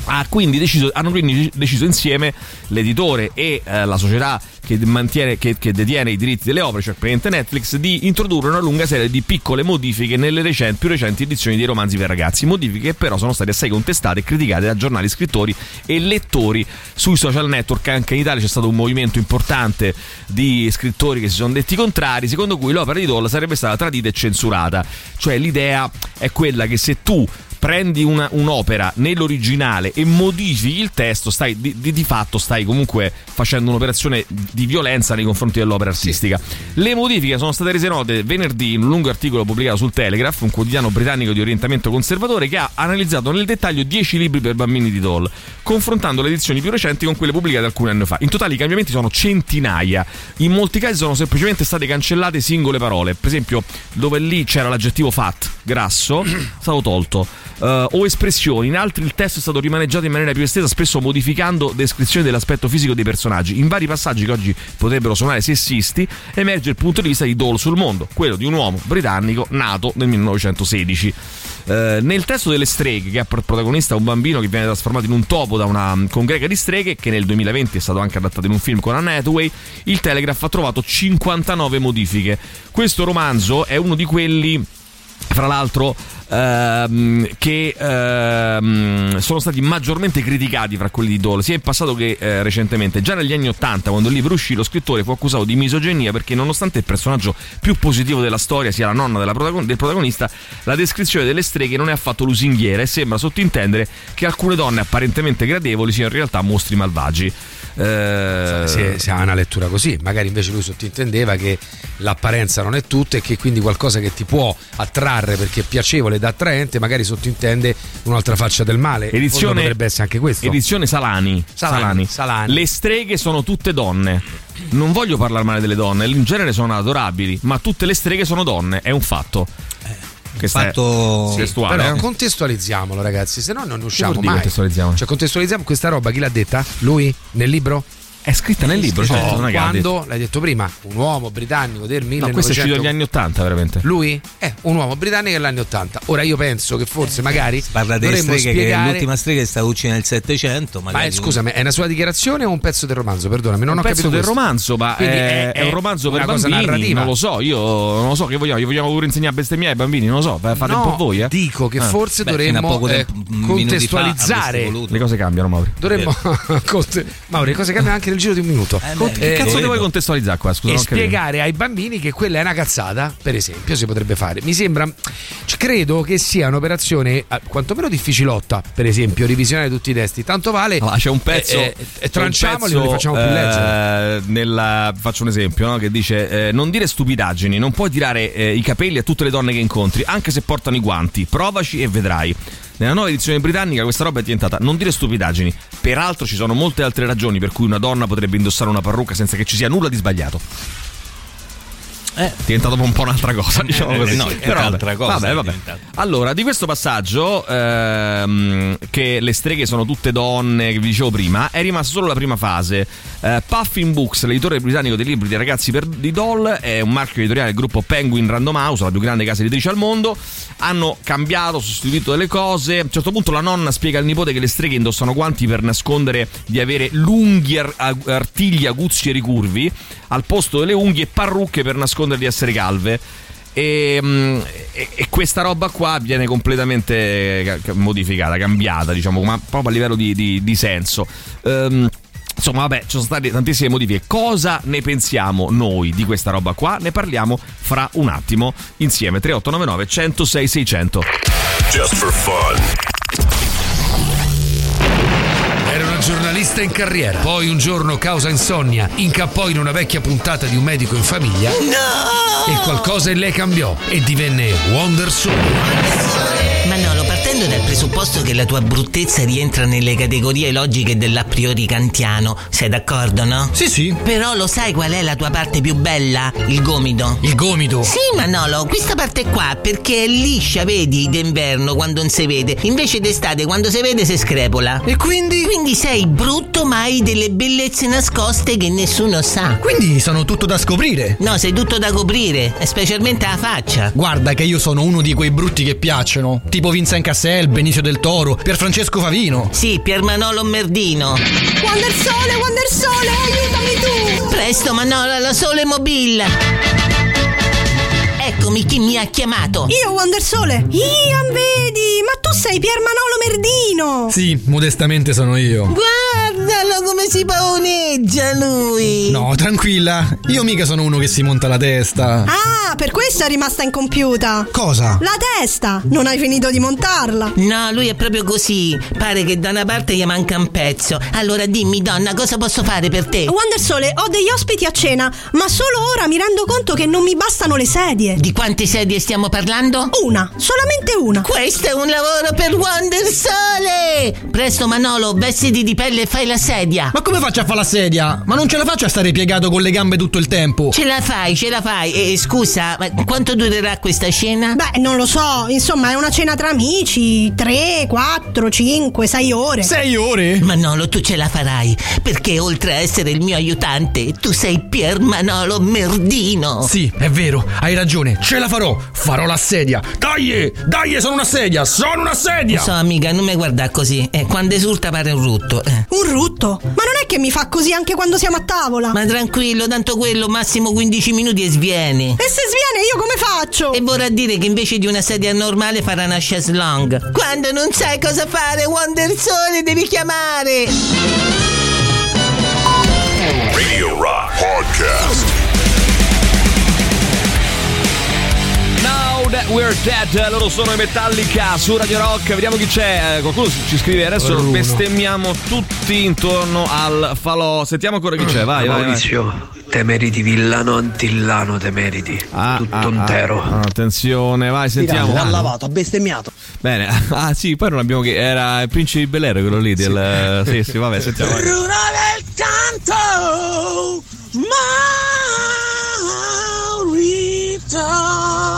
Speaker 1: ha quindi deciso, hanno quindi deciso insieme l'editore e eh, la società che, mantiene, che, che detiene i diritti delle opere, cioè praticamente Netflix, di introdurre una lunga serie di piccole modifiche nelle recenti- più recenti edizioni dei romanzi per ragazzi. Modifiche che però sono state assai contestate e criticate da giornali, scrittori e lettori sui social network. Anche in Italia c'è stato un movimento importante di scrittori che si sono detti contrari, secondo cui l'opera di Doll sarebbe stata tradita e censurata. Cioè l'idea è quella che se tu prendi una- un'opera nell'originale e modifichi il testo, stai di, di- fatto stai comunque facendo un'operazione di violenza nei confronti dell'opera artistica. Le modifiche sono state rese note venerdì in un lungo articolo pubblicato sul Telegraph, un quotidiano britannico di orientamento conservatore che ha analizzato nel dettaglio 10 libri per bambini di Doll, confrontando le edizioni più recenti con quelle pubblicate alcuni anni fa. In totale i cambiamenti sono centinaia. In molti casi sono semplicemente state cancellate singole parole. Per esempio, dove lì c'era l'aggettivo fat, grasso, è stato tolto. Eh, o espressioni, in altri il testo è stato rimaneggiato in maniera più estesa, spesso modificando descrizioni dell'aspetto fisico dei personaggi. In vari passaggi che oggi potrebbero suonare sessisti, emerge il punto di vista di Dole sul mondo, quello di un uomo britannico nato nel 1916. Eh, nel testo delle streghe, che ha per protagonista un bambino che viene trasformato in un topo da una mm, congrega di streghe, che nel 2020 è stato anche adattato in un film con Anne Hathaway, il Telegraph ha trovato 59 modifiche. Questo romanzo è uno di quelli fra l'altro ehm, che ehm, sono stati maggiormente criticati fra quelli di Dole sia in passato che eh, recentemente. Già negli anni 80 quando il libro uscì lo scrittore fu accusato di misoginia perché nonostante il personaggio più positivo della storia sia la nonna protagon- del protagonista la descrizione delle streghe non è affatto lusinghiera e sembra sottintendere che alcune donne apparentemente gradevoli siano in realtà mostri malvagi Eh,
Speaker 2: se, se ha una lettura così, magari invece lui sottintendeva che l'apparenza non è tutto e che quindi qualcosa che ti può attrarre perché è piacevole ed attraente, magari sottintende un'altra faccia del male.
Speaker 1: Edizione,
Speaker 2: potrebbe essere anche questo.
Speaker 1: edizione Salani.
Speaker 2: Salani, Salani.
Speaker 1: Le streghe sono tutte donne. Non voglio parlare male delle donne, in genere sono adorabili, ma tutte le streghe sono donne, è un fatto. Questo
Speaker 3: fatto-
Speaker 1: è
Speaker 3: Sì,
Speaker 1: testuale,
Speaker 2: Però
Speaker 1: eh?
Speaker 2: contestualizziamolo, ragazzi, se no non ne usciamo mai.
Speaker 1: contestualizziamo?
Speaker 2: Cioè, contestualizziamo questa roba, chi l'ha detta? Lui? Nel libro?
Speaker 1: È scritta nel libro,
Speaker 2: No,
Speaker 1: certo, è che l'ha
Speaker 2: quando, l'hai detto prima, un uomo britannico del 1900
Speaker 1: No, questo è uscito negli anni 80, veramente.
Speaker 2: Lui è un uomo britannico degli anni 80. Ora io penso che forse magari
Speaker 3: Parla delle
Speaker 2: dovremmo
Speaker 3: streghe che
Speaker 2: spiegare
Speaker 3: l'ultima strega è stata uccisa nel 700.
Speaker 2: Ma
Speaker 3: magari
Speaker 2: eh, scusami, è una sua dichiarazione o un pezzo del romanzo? Perdonami, non
Speaker 1: un
Speaker 2: ho
Speaker 1: pezzo
Speaker 2: capito
Speaker 1: del
Speaker 2: questo.
Speaker 1: romanzo, ma è, è un romanzo per
Speaker 2: una cosa
Speaker 1: bambini.
Speaker 2: narrativa.
Speaker 1: Non lo so, io non lo so che vogliamo. Gli vogliamo pure insegnare a bestemmiare ai bambini, non lo so, fate
Speaker 2: No,
Speaker 1: un po' voi, eh.
Speaker 2: dico che
Speaker 1: Ah.
Speaker 2: forse
Speaker 3: Beh,
Speaker 2: dovremmo eh, contestualizzare.
Speaker 1: Le cose cambiano, Mauri.
Speaker 2: Dovremmo Mauri, le cose cambiano anche nel giro di un minuto.
Speaker 1: Con- che cazzo
Speaker 2: eh,
Speaker 1: ti vuoi contestualizzare qua? Scusa,
Speaker 2: e
Speaker 1: capito.
Speaker 2: spiegare ai bambini che quella è una cazzata, per esempio, si potrebbe fare. Mi sembra, credo che sia un'operazione eh, quantomeno difficilotta, per esempio, revisionare tutti i testi. Tanto vale.
Speaker 1: Allora, c'è un pezzo.
Speaker 2: eh, eh, tranciamoli, non li facciamo più leggere.
Speaker 1: eh, nella- faccio un esempio, no? che dice: eh, Non dire stupidaggini, non puoi tirare eh, i capelli a tutte le donne che incontri, anche se portano i guanti. Provaci e vedrai. Nella nuova edizione britannica questa roba è diventata non dire stupidaggini. Peraltro ci sono molte altre ragioni per cui una donna potrebbe indossare una parrucca senza che ci sia nulla di sbagliato. È diventato un po' un'altra cosa, diciamo
Speaker 3: Eh,
Speaker 1: così.
Speaker 3: no, è
Speaker 1: Però
Speaker 3: un'altra cosa,
Speaker 1: Vabbè, vabbè. Allora, di questo passaggio, ehm, che le streghe sono tutte donne, che vi dicevo prima, è rimasta solo la prima fase. Eh, Puffin Books, l'editore britannico dei libri dei ragazzi per, di Doll, è un marchio editoriale del gruppo Penguin Random House, la più grande casa editrice al mondo. Hanno cambiato, sostituito delle cose. A un certo punto la nonna spiega al nipote che le streghe indossano guanti per nascondere di avere lunghi ar- artigli aguzzi e ricurvi, al posto delle unghie parrucche per nascondere di essere calve. E, mm, e- questa roba qua viene completamente ca- ca- modificata, cambiata, diciamo, ma proprio a livello di, di- di senso. Ehm, Insomma, vabbè, ci sono state tantissime modifiche. Cosa ne pensiamo noi di questa roba qua? Ne parliamo fra un attimo insieme. 3899 106 600.
Speaker 5: Just for fun.
Speaker 2: Giornalista in carriera. Poi un giorno, causa insonnia, incappò in una vecchia puntata di Un medico in famiglia. E qualcosa in lei cambiò e divenne Wonder Soul.
Speaker 25: Partendo dal presupposto che la tua bruttezza rientra nelle categorie logiche dell'a priori kantiano, sei d'accordo, no?
Speaker 26: Sì, sì.
Speaker 25: Però lo sai qual è la tua parte più bella? Il gomito.
Speaker 26: Il gomito?
Speaker 25: Sì, Manolo, questa parte qua perché è liscia, vedi, d'inverno quando non si vede. Invece d'estate quando si vede si screpola.
Speaker 26: E quindi?
Speaker 25: Quindi sei brutto ma hai delle bellezze nascoste che nessuno sa.
Speaker 26: Quindi sono tutto da scoprire.
Speaker 25: No, sei tutto da coprire, specialmente la faccia.
Speaker 26: Guarda che io sono uno di quei brutti che piacciono. Tipo Vincent Cassel, Benicio del Toro, Pier Francesco Favino.
Speaker 25: Sì, Pier Manolo Merdino.
Speaker 27: Wonder Sole, Wonder Sole, aiutami tu!
Speaker 25: Presto, Manolo, la sole mobile. Eccomi chi mi ha chiamato.
Speaker 27: Io, Wonder Sole! Ian, vedi! Ma tu sei Pier Manolo Merdino!
Speaker 26: Sì, modestamente sono io.
Speaker 25: Guardalo come si paoneggia lui.
Speaker 26: No, tranquilla. Io mica sono uno che si monta la testa.
Speaker 27: Ah, per questo è rimasta incompiuta!
Speaker 26: Cosa?
Speaker 27: La testa! Non hai finito di montarla!
Speaker 25: No, lui è proprio così. Pare che da una parte gli manca un pezzo. Allora dimmi, donna, cosa posso fare per te?
Speaker 27: Wonder Sole, ho degli ospiti a cena, ma solo ora mi rendo conto che non mi bastano le sedie.
Speaker 25: Di quante sedie stiamo parlando?
Speaker 27: Una, solamente una.
Speaker 25: Questo è un lavoro per Wonder Sole! Presto, Manolo, vestiti di pelle e fai la sedia.
Speaker 26: Ma come faccio a fare la sedia? Ma non ce la faccio a stare piegato con le gambe tutto il tempo.
Speaker 25: Ce la fai, ce la fai. E scusa, ma quanto durerà questa cena?
Speaker 27: Beh, non lo so, insomma, è una cena tra amici, 3, 4, 5, 6 ore.
Speaker 26: Sei ore?
Speaker 25: Manolo, tu ce la farai, perché oltre a essere il mio aiutante, tu sei Pier Manolo Merdino.
Speaker 26: Sì, è vero, hai ragione. Ce la farò. Farò la sedia. Dai, dai, sono una sedia. Sono una sedia.
Speaker 25: Lo so, amica, non mi guarda così. Eh, quando esulta pare un rutto. eh.
Speaker 27: Un rutto? Ma non è che mi fa così anche quando siamo a tavola?
Speaker 25: Ma tranquillo, tanto quello, massimo 15 minuti e sviene.
Speaker 27: E se sviene io come faccio?
Speaker 25: E vorrà dire che invece di una sedia normale farà una chaise longue. Quando non sai cosa fare, Wonder Sole devi chiamare.
Speaker 5: Radio Rock Podcast.
Speaker 1: That we're dead, loro sono i Metallica su Radio Rock. Vediamo chi c'è. Eh, Qualcuno ci scrive adesso.
Speaker 2: Bruno.
Speaker 1: Bestemmiamo tutti intorno al falò. Sentiamo ancora chi c'è. Vai, vai. vai.
Speaker 28: Maurizio, te meriti villano antillano, te meriti.
Speaker 1: Ah,
Speaker 28: tutto
Speaker 1: ah,
Speaker 28: intero.
Speaker 1: ah, attenzione, vai, sentiamo.
Speaker 29: Ha lavato, ha bestemmiato.
Speaker 1: Bene, ah sì, poi non abbiamo che. Era il principe di Bel Air quello lì. Del... Sì, sì, vabbè, sentiamo. vai.
Speaker 22: Bruno del canto, Maurito.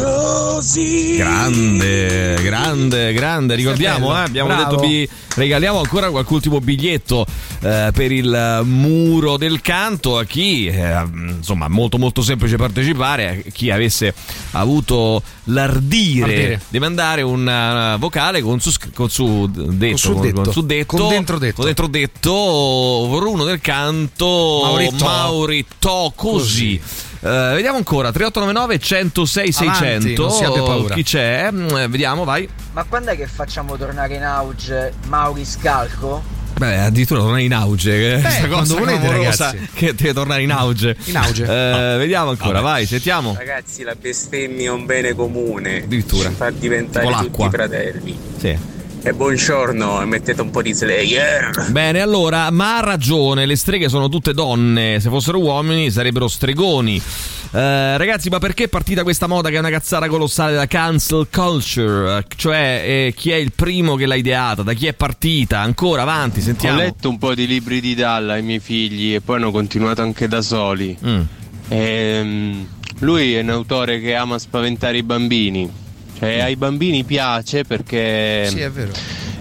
Speaker 22: Così.
Speaker 1: Grande, grande, grande. Ricordiamo, eh, abbiamo
Speaker 22: Bravo.
Speaker 1: detto vi regaliamo ancora qualche ultimo biglietto eh, per il muro del canto a chi, eh, insomma, molto molto semplice partecipare, a chi avesse avuto l'ardire
Speaker 2: Ardire.
Speaker 1: di mandare un eh, vocale con su, con su detto,
Speaker 2: su detto.
Speaker 1: con su detto,
Speaker 2: Con dentro detto.
Speaker 1: con dentro detto, Bruno del canto,
Speaker 2: Mauritò.
Speaker 1: Mauritò, così. Eh, vediamo ancora 3899 106
Speaker 2: Avanti,
Speaker 1: 600
Speaker 2: non si abbia paura.
Speaker 1: chi c'è Mm, eh, vediamo vai
Speaker 18: Ma quando è che facciamo tornare in auge Mauri Scalco?
Speaker 1: Beh, addirittura tornare in auge. Che
Speaker 18: Beh, quando
Speaker 1: cosa
Speaker 18: volete, ragazzi.
Speaker 1: che deve tornare in auge.
Speaker 2: In auge.
Speaker 1: Eh, vediamo ancora,
Speaker 30: Vabbè.
Speaker 1: vai, sentiamo.
Speaker 30: Ragazzi, la bestemmia è un bene comune.
Speaker 1: Addirittura.
Speaker 30: Ci fa diventare tutti fratelli.
Speaker 1: Sì.
Speaker 30: E buongiorno, e mettete un po' di Slayer.
Speaker 1: Bene, allora, ma ha ragione, le streghe sono tutte donne, se fossero uomini sarebbero stregoni. Eh, ragazzi, ma perché è partita questa moda che è una cazzata colossale della cancel culture? Eh, Cioè, eh, chi è il primo che l'ha ideata? Da chi è partita? Ancora avanti, sentiamo.
Speaker 31: Ho letto un po' di libri di Dalla ai miei figli e poi hanno continuato anche da soli.
Speaker 1: Mm.
Speaker 31: Ehm, lui è un autore che ama spaventare i bambini. Cioè, ai bambini piace perché
Speaker 2: Sì, è vero.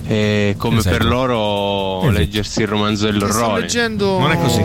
Speaker 31: è come
Speaker 2: Esatto.
Speaker 31: per loro
Speaker 2: Esatto.
Speaker 31: leggersi il romanzo
Speaker 2: Sto
Speaker 31: dell'orrore.
Speaker 2: leggendo.
Speaker 1: Non è così.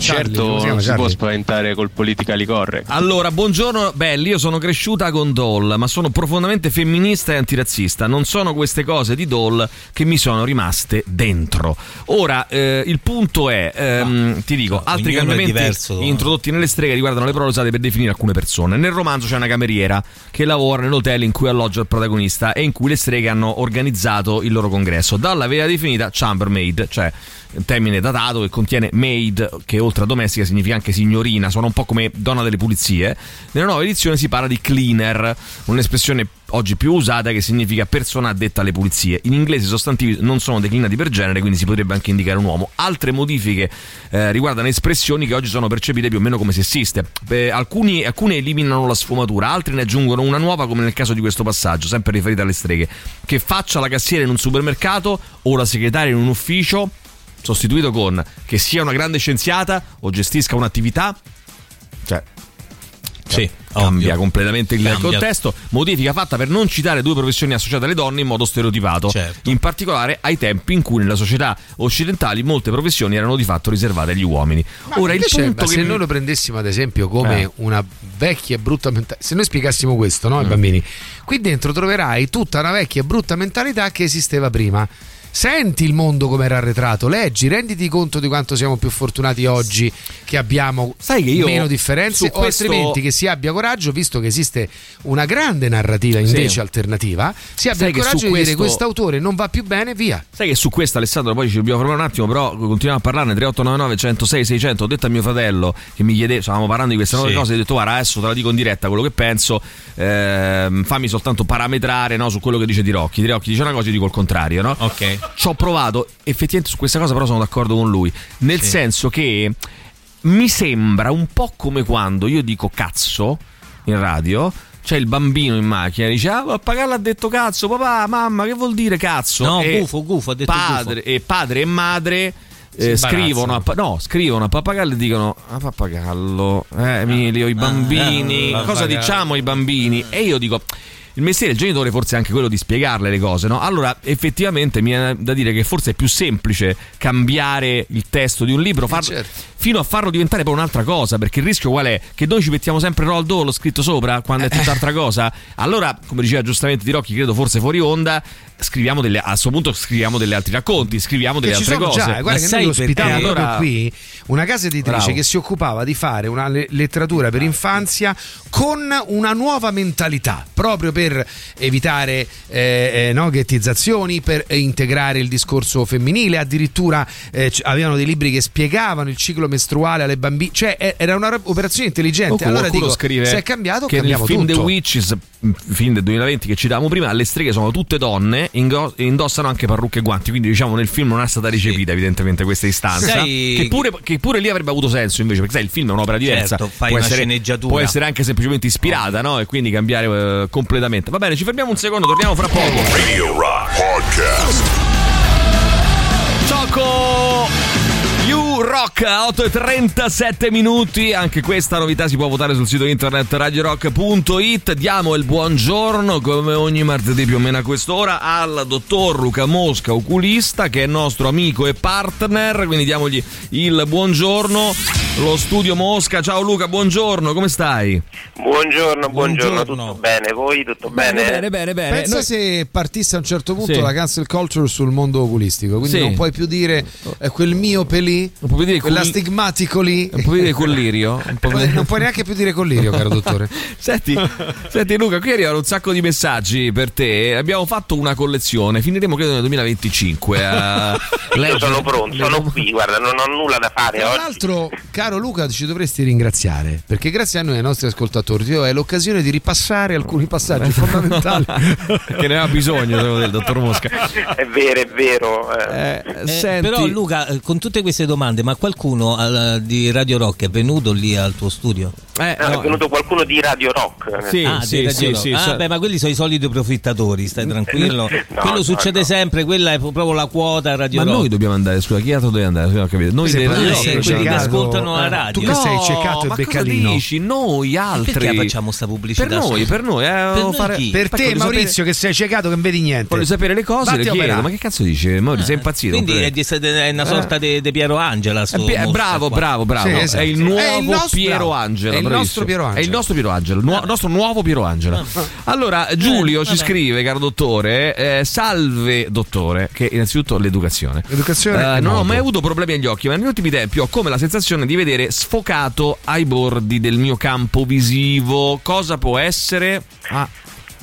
Speaker 31: Certo, non si
Speaker 2: Charlie?
Speaker 31: può spaventare col politically correct.
Speaker 1: Allora, buongiorno, belli, io sono cresciuta con Doll, ma sono profondamente femminista e antirazzista. Non sono queste cose di Doll che mi sono rimaste dentro. Ora, eh, il punto è, ehm, ti dico, altri
Speaker 3: ognuno è
Speaker 1: cambiamenti
Speaker 3: diverso.
Speaker 1: introdotti nelle streghe riguardano le parole usate per definire alcune persone. Nel romanzo c'è una cameriera che lavora nell'hotel in cui alloggia il protagonista e in cui le streghe hanno organizzato il loro congresso. Dalla aveva definita chambermaid, cioè un termine datato che contiene maid, che oltre a domestica significa anche signorina, sono un po' come donna delle pulizie. Nella nuova edizione si parla di cleaner, un'espressione oggi più usata che significa persona addetta alle pulizie. In inglese i sostantivi non sono declinati per genere, quindi si potrebbe anche indicare un uomo. Altre modifiche eh, riguardano espressioni che oggi sono percepite più o meno come sessiste. Eh, alcuni, alcune eliminano la sfumatura, altri ne aggiungono una nuova, come nel caso di questo passaggio, sempre riferita alle streghe. Che faccia la cassiera in un supermercato o la segretaria in un ufficio sostituito con che sia una grande scienziata o gestisca un'attività. Cioè,
Speaker 3: Sì,
Speaker 1: cambia
Speaker 3: ovvio.
Speaker 1: completamente il
Speaker 3: Cambia.
Speaker 1: contesto. Modifica fatta per non citare due professioni associate alle donne in modo stereotipato.
Speaker 3: Certo.
Speaker 1: In particolare ai tempi in cui nella società occidentali molte professioni erano di fatto riservate agli uomini. Ora il punto
Speaker 2: ma
Speaker 1: che
Speaker 2: se
Speaker 1: mi-
Speaker 2: noi lo prendessimo ad esempio come
Speaker 1: Eh.
Speaker 2: una vecchia e brutta mentalità, se noi spiegassimo questo
Speaker 1: Mm.
Speaker 2: no, ai bambini, qui dentro troverai tutta una vecchia e brutta mentalità che esisteva prima. Senti il mondo come era arretrato, leggi, renditi conto di quanto siamo più fortunati oggi che abbiamo
Speaker 1: Sai che io
Speaker 2: meno differenze o
Speaker 1: questo-
Speaker 2: altrimenti che si abbia coraggio, visto che esiste una grande narrativa invece
Speaker 1: Sì.
Speaker 2: alternativa, si abbia
Speaker 1: Sai
Speaker 2: il coraggio di dire
Speaker 1: questo-
Speaker 2: quest'autore non va più bene, via.
Speaker 1: Sai che su questo Alessandro poi ci dobbiamo fermare un attimo, però continuiamo a parlarne 3899 106 600. Ho detto a mio fratello che mi chiedeva, stavamo parlando di queste nuove
Speaker 3: Sì.
Speaker 1: cose, ho detto guarda adesso te la dico in diretta quello che penso, ehm, fammi soltanto parametrare no, su quello che dice Di Rocchi. Di Rocchi dice una cosa, io dico il contrario, no?
Speaker 3: Ok.
Speaker 1: Ci ho provato, effettivamente su questa cosa però sono d'accordo con lui, nel senso che mi sembra un po' come quando io dico cazzo in radio. C'è il bambino in macchina dice: Ah, papà l'ha detto cazzo, papà, mamma, che vuol dire cazzo?
Speaker 3: No,
Speaker 1: E
Speaker 3: gufo, gufo, ha detto
Speaker 1: padre, E padre e madre eh, scrivono, a, no, scrivono a pappagallo e dicono: Ah, pappagallo, eh, Emilio, i bambini,
Speaker 3: ah,
Speaker 1: cosa
Speaker 3: pappagallo.
Speaker 1: diciamo ai bambini? E io dico. Il mestiere del genitore forse è anche quello di spiegarle le cose, no? Allora, effettivamente mi viene da dire che forse è più semplice cambiare il testo di un libro, farlo-
Speaker 2: certo.
Speaker 1: fino a farlo diventare poi un'altra cosa, perché il rischio qual è? Che noi ci mettiamo sempre Roald Dahl scritto sopra quando è tutt'altra cosa. Allora, come diceva giustamente Di Rocchi, credo forse fuori onda, scriviamo delle, a questo punto scriviamo degli altri racconti, scriviamo delle altre cose.
Speaker 2: già, eh, guarda
Speaker 3: Ma
Speaker 2: che noi
Speaker 3: perché?
Speaker 2: ospitiamo proprio
Speaker 1: Allora-
Speaker 2: qui una casa editrice
Speaker 1: Bravo.
Speaker 2: che si occupava di fare una le- letteratura per infanzia con una nuova mentalità, proprio per evitare eh, eh, no, ghettizzazioni, per integrare il discorso femminile, addirittura eh, avevano dei libri che spiegavano il ciclo mestruale alle bambine, cioè eh, era un'operazione intelligente. Allora dico,
Speaker 1: scrive
Speaker 2: se è cambiato,
Speaker 1: che nel film
Speaker 2: tutto.
Speaker 1: The Witches, mm, film del 2020 che citavamo prima, le streghe sono tutte donne ingo- indossano anche parrucche e guanti. Quindi, diciamo, nel film non è stata recepita, evidentemente, questa istanza.
Speaker 3: Sai-
Speaker 1: Che pure, che pure lì avrebbe avuto senso, invece, perché sai, il film è un'opera diversa.
Speaker 3: Certo, fai
Speaker 1: può
Speaker 3: una
Speaker 1: essere,
Speaker 3: sceneggiatura.
Speaker 1: Può essere anche semplicemente ispirata, no? E quindi cambiare eh, completamente. Va bene, ci fermiamo un secondo, torniamo fra poco.
Speaker 5: Radio Rock Podcast.
Speaker 1: Ciocco! Rock 8 e 37 minuti. Anche questa novità si può votare sul sito internet radiorock.it. Diamo il buongiorno, come ogni martedì più o meno a quest'ora, al dottor Luca Mosca, oculista, che è nostro amico e partner. Quindi diamogli il buongiorno. Lo studio Mosca. Ciao Luca, buongiorno, come stai?
Speaker 32: Buongiorno, buongiorno, tutto bene? Voi tutto bene?
Speaker 1: bene, bene.
Speaker 33: Pensa
Speaker 1: Noi-
Speaker 33: se partisse a un certo punto
Speaker 1: Sì.
Speaker 33: la cancel culture sul mondo oculistico, quindi
Speaker 1: Sì.
Speaker 33: non puoi più dire eh, quel miope lì,
Speaker 1: Non puoi dire
Speaker 33: quell'astigmatico lì.
Speaker 1: Un po' di collirio. Un po'
Speaker 33: Non puoi neanche più dire collirio, caro dottore.
Speaker 1: Senti, senti Luca, qui arrivano un sacco di messaggi per te. Abbiamo fatto una collezione, finiremo credo nel 2025. a
Speaker 32: Io sono pronto, sono qui, guarda, non ho nulla da fare
Speaker 33: Tra l'altro, caro Luca, ci dovresti ringraziare perché grazie a noi ai nostri ascoltatori ti è l'occasione di ripassare alcuni passaggi fondamentali.
Speaker 1: che ne ha bisogno dire, il dottor Mosca.
Speaker 32: È vero, è vero. eh.
Speaker 3: Eh, Però Luca, eh, con tutte queste domande, ma qualcuno al- di Radio Rock è venuto lì al tuo studio?
Speaker 1: Eh,
Speaker 32: No, è venuto qualcuno di Radio Rock.
Speaker 3: ah, di Radio Rock. Ah, beh, ma quelli sono i soliti profittatori, stai tranquillo.
Speaker 32: No,
Speaker 3: Quello
Speaker 32: no,
Speaker 3: succede
Speaker 32: no.
Speaker 3: sempre, quella è proprio la quota Radio
Speaker 1: Ma
Speaker 3: Rock.
Speaker 1: noi dobbiamo andare, scusa, chi altro deve andare? Scusa, non ho capito. Noi
Speaker 3: quelli
Speaker 1: no,
Speaker 3: che-
Speaker 1: no,
Speaker 3: quelli che
Speaker 1: no,
Speaker 3: ascoltano la
Speaker 1: no,
Speaker 3: radio.
Speaker 1: Tu che sei
Speaker 3: No,
Speaker 1: ciecato e
Speaker 3: ma cosa
Speaker 1: beccalino.
Speaker 3: dici?
Speaker 1: Noi altri.
Speaker 3: Perché facciamo sta pubblicità?
Speaker 1: Per noi, per noi. Eh,
Speaker 3: Per noi
Speaker 1: fare-
Speaker 3: chi?
Speaker 33: Per te, Maurizio, che sei ciecato, che non vedi niente.
Speaker 1: Voglio sapere le cose, le
Speaker 33: a
Speaker 1: chiedo. Ma che cazzo dici? Maurizio, sei impazzito?
Speaker 3: Quindi è, una sorta di, di Piero Angela. Sto
Speaker 1: Eh, pi- eh, bravo, bravo, bravo.
Speaker 33: Sì, esatto.
Speaker 1: È il
Speaker 33: È
Speaker 1: nuovo
Speaker 33: il nostro-
Speaker 1: Piero. Angela.
Speaker 33: È il
Speaker 1: bravissimo.
Speaker 33: nostro Piero
Speaker 1: È il
Speaker 33: Angela.
Speaker 1: nostro Piero Angela, il nuo- nostro nuovo Piero Angela. Allora, Giulio ci
Speaker 33: vabbè.
Speaker 1: scrive, caro dottore, eh, salve dottore, che innanzitutto l'educazione.
Speaker 33: L'educazione
Speaker 1: Eh,
Speaker 33: è
Speaker 1: non ho mai avuto problemi agli occhi, ma negli ultimi tempi ho come la sensazione di vedere sfocato ai bordi del mio campo visivo. Cosa può essere? Ah,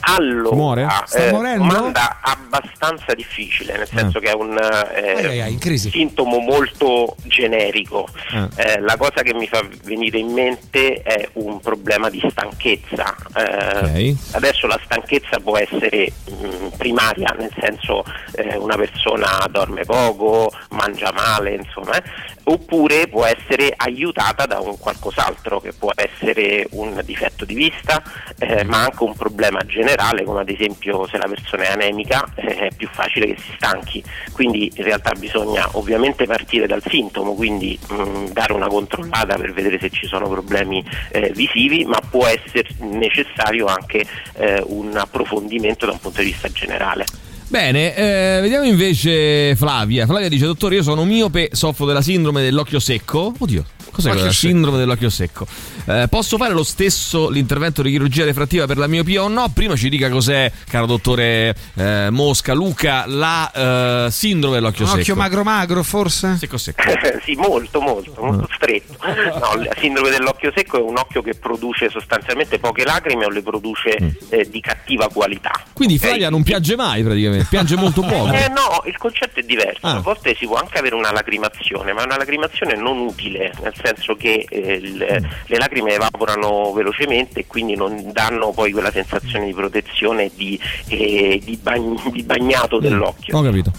Speaker 32: Allora,
Speaker 1: Muore? Sta
Speaker 32: eh,
Speaker 1: morendo?
Speaker 32: domanda abbastanza difficile, nel senso che è un eh,
Speaker 33: Ai, ai,
Speaker 32: sintomo molto generico.
Speaker 1: Ah.
Speaker 32: Eh, la cosa che mi fa venire in mente è un problema di stanchezza. Eh,
Speaker 1: Ok.
Speaker 32: Adesso la stanchezza può essere mh, primaria, nel senso eh, una persona dorme poco, mangia male, insomma, eh, oppure può essere aiutata da un qualcos'altro che può essere un difetto di vista, eh, ma anche un problema generale, come ad esempio se la persona è anemica eh, è più facile che si stanchi. Quindi in realtà bisogna ovviamente partire dal sintomo, quindi mh, dare una controllata per vedere se ci sono problemi eh, visivi, ma può essere necessario anche eh, un approfondimento da un punto di vista generale.
Speaker 1: Bene, eh, vediamo invece Flavia. Flavia dice: Dottore, io sono miope, soffro della sindrome dell'occhio secco. Oddio, cos'è
Speaker 33: Occhio
Speaker 1: la
Speaker 33: secco.
Speaker 1: sindrome dell'occhio secco? Eh, posso fare lo stesso l'intervento di chirurgia refrattiva per la miopia o no? Prima ci dica cos'è, caro dottore eh, Mosca, Luca, la eh, sindrome dell'occhio
Speaker 33: Un
Speaker 1: secco.
Speaker 33: occhio magro magro, forse?
Speaker 1: Secco secco.
Speaker 32: sì, molto, molto, molto stretto. No, la sindrome dell'occhio secco è un occhio che produce sostanzialmente poche lacrime o le produce eh, di cattiva qualità.
Speaker 1: Quindi Flavia non piange mai praticamente, piange molto poco.
Speaker 32: Eh no, il concetto è diverso.
Speaker 1: Ah.
Speaker 32: A volte si può anche avere una lacrimazione, ma una lacrimazione non utile, nel senso che eh, il- le lacrime evaporano velocemente e quindi non danno poi quella sensazione di protezione e di, eh, di bagn- di bagnato dell'occhio.
Speaker 1: Ho capito.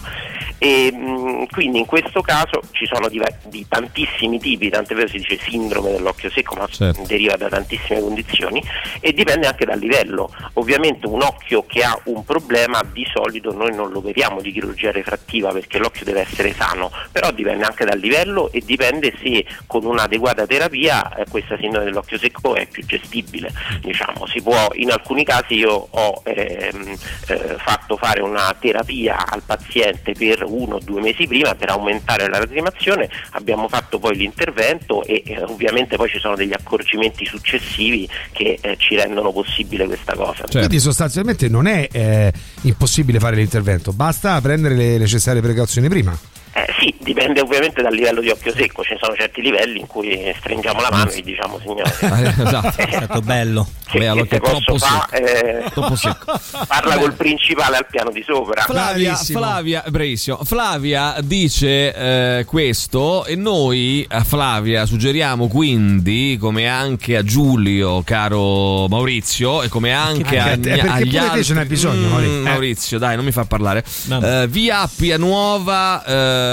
Speaker 32: E, mh, quindi in questo caso ci sono diver- di tantissimi tipi, tant'è vero si dice sindrome dell'occhio secco, ma
Speaker 1: Certo.
Speaker 32: deriva da tantissime condizioni e dipende anche dal livello. Ovviamente un occhio che ha un problema di solito noi non lo vediamo di chirurgia refrattiva perché l'occhio deve essere sano, però dipende anche dal livello e dipende se con un'adeguata terapia eh, questa sindrome dell'occhio secco è più gestibile. Diciamo, si può, in alcuni casi io ho ehm, eh, fatto fare una terapia al paziente per uno o due mesi prima per aumentare la lacrimazione, abbiamo fatto poi l'intervento e eh, ovviamente poi ci sono degli accorgimenti successivi che eh, ci rendono possibile questa cosa.
Speaker 1: Certo.
Speaker 33: Quindi sostanzialmente non è eh, impossibile fare l'intervento, basta prendere le necessarie precauzioni prima.
Speaker 32: Eh, sì, dipende ovviamente dal livello di occhio secco, ci sono certi livelli in cui stringiamo la mano e diciamo signore.
Speaker 1: esatto.
Speaker 3: È stato bello.
Speaker 32: Che,
Speaker 1: Beh,
Speaker 32: che
Speaker 1: troppo
Speaker 32: fare? Eh,
Speaker 1: Troppo secco.
Speaker 32: parla col principale al piano di sopra.
Speaker 1: Flavia, Flavia, bravissimo. Flavia dice eh, questo e noi a Flavia suggeriamo quindi, come anche a Giulio, caro Maurizio, e come anche,
Speaker 33: Anche a
Speaker 1: a,
Speaker 33: te,
Speaker 1: agli altri...
Speaker 33: ce n'hai bisogno,
Speaker 1: Mm,
Speaker 33: Maurizio. Eh.
Speaker 1: Maurizio, dai, non mi fa parlare. Eh, via Appia Nuova,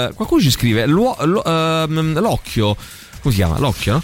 Speaker 1: eh, qualcuno ci scrive l'uo- lo- ehm, l'occhio. Come si chiama? L'occhio, no?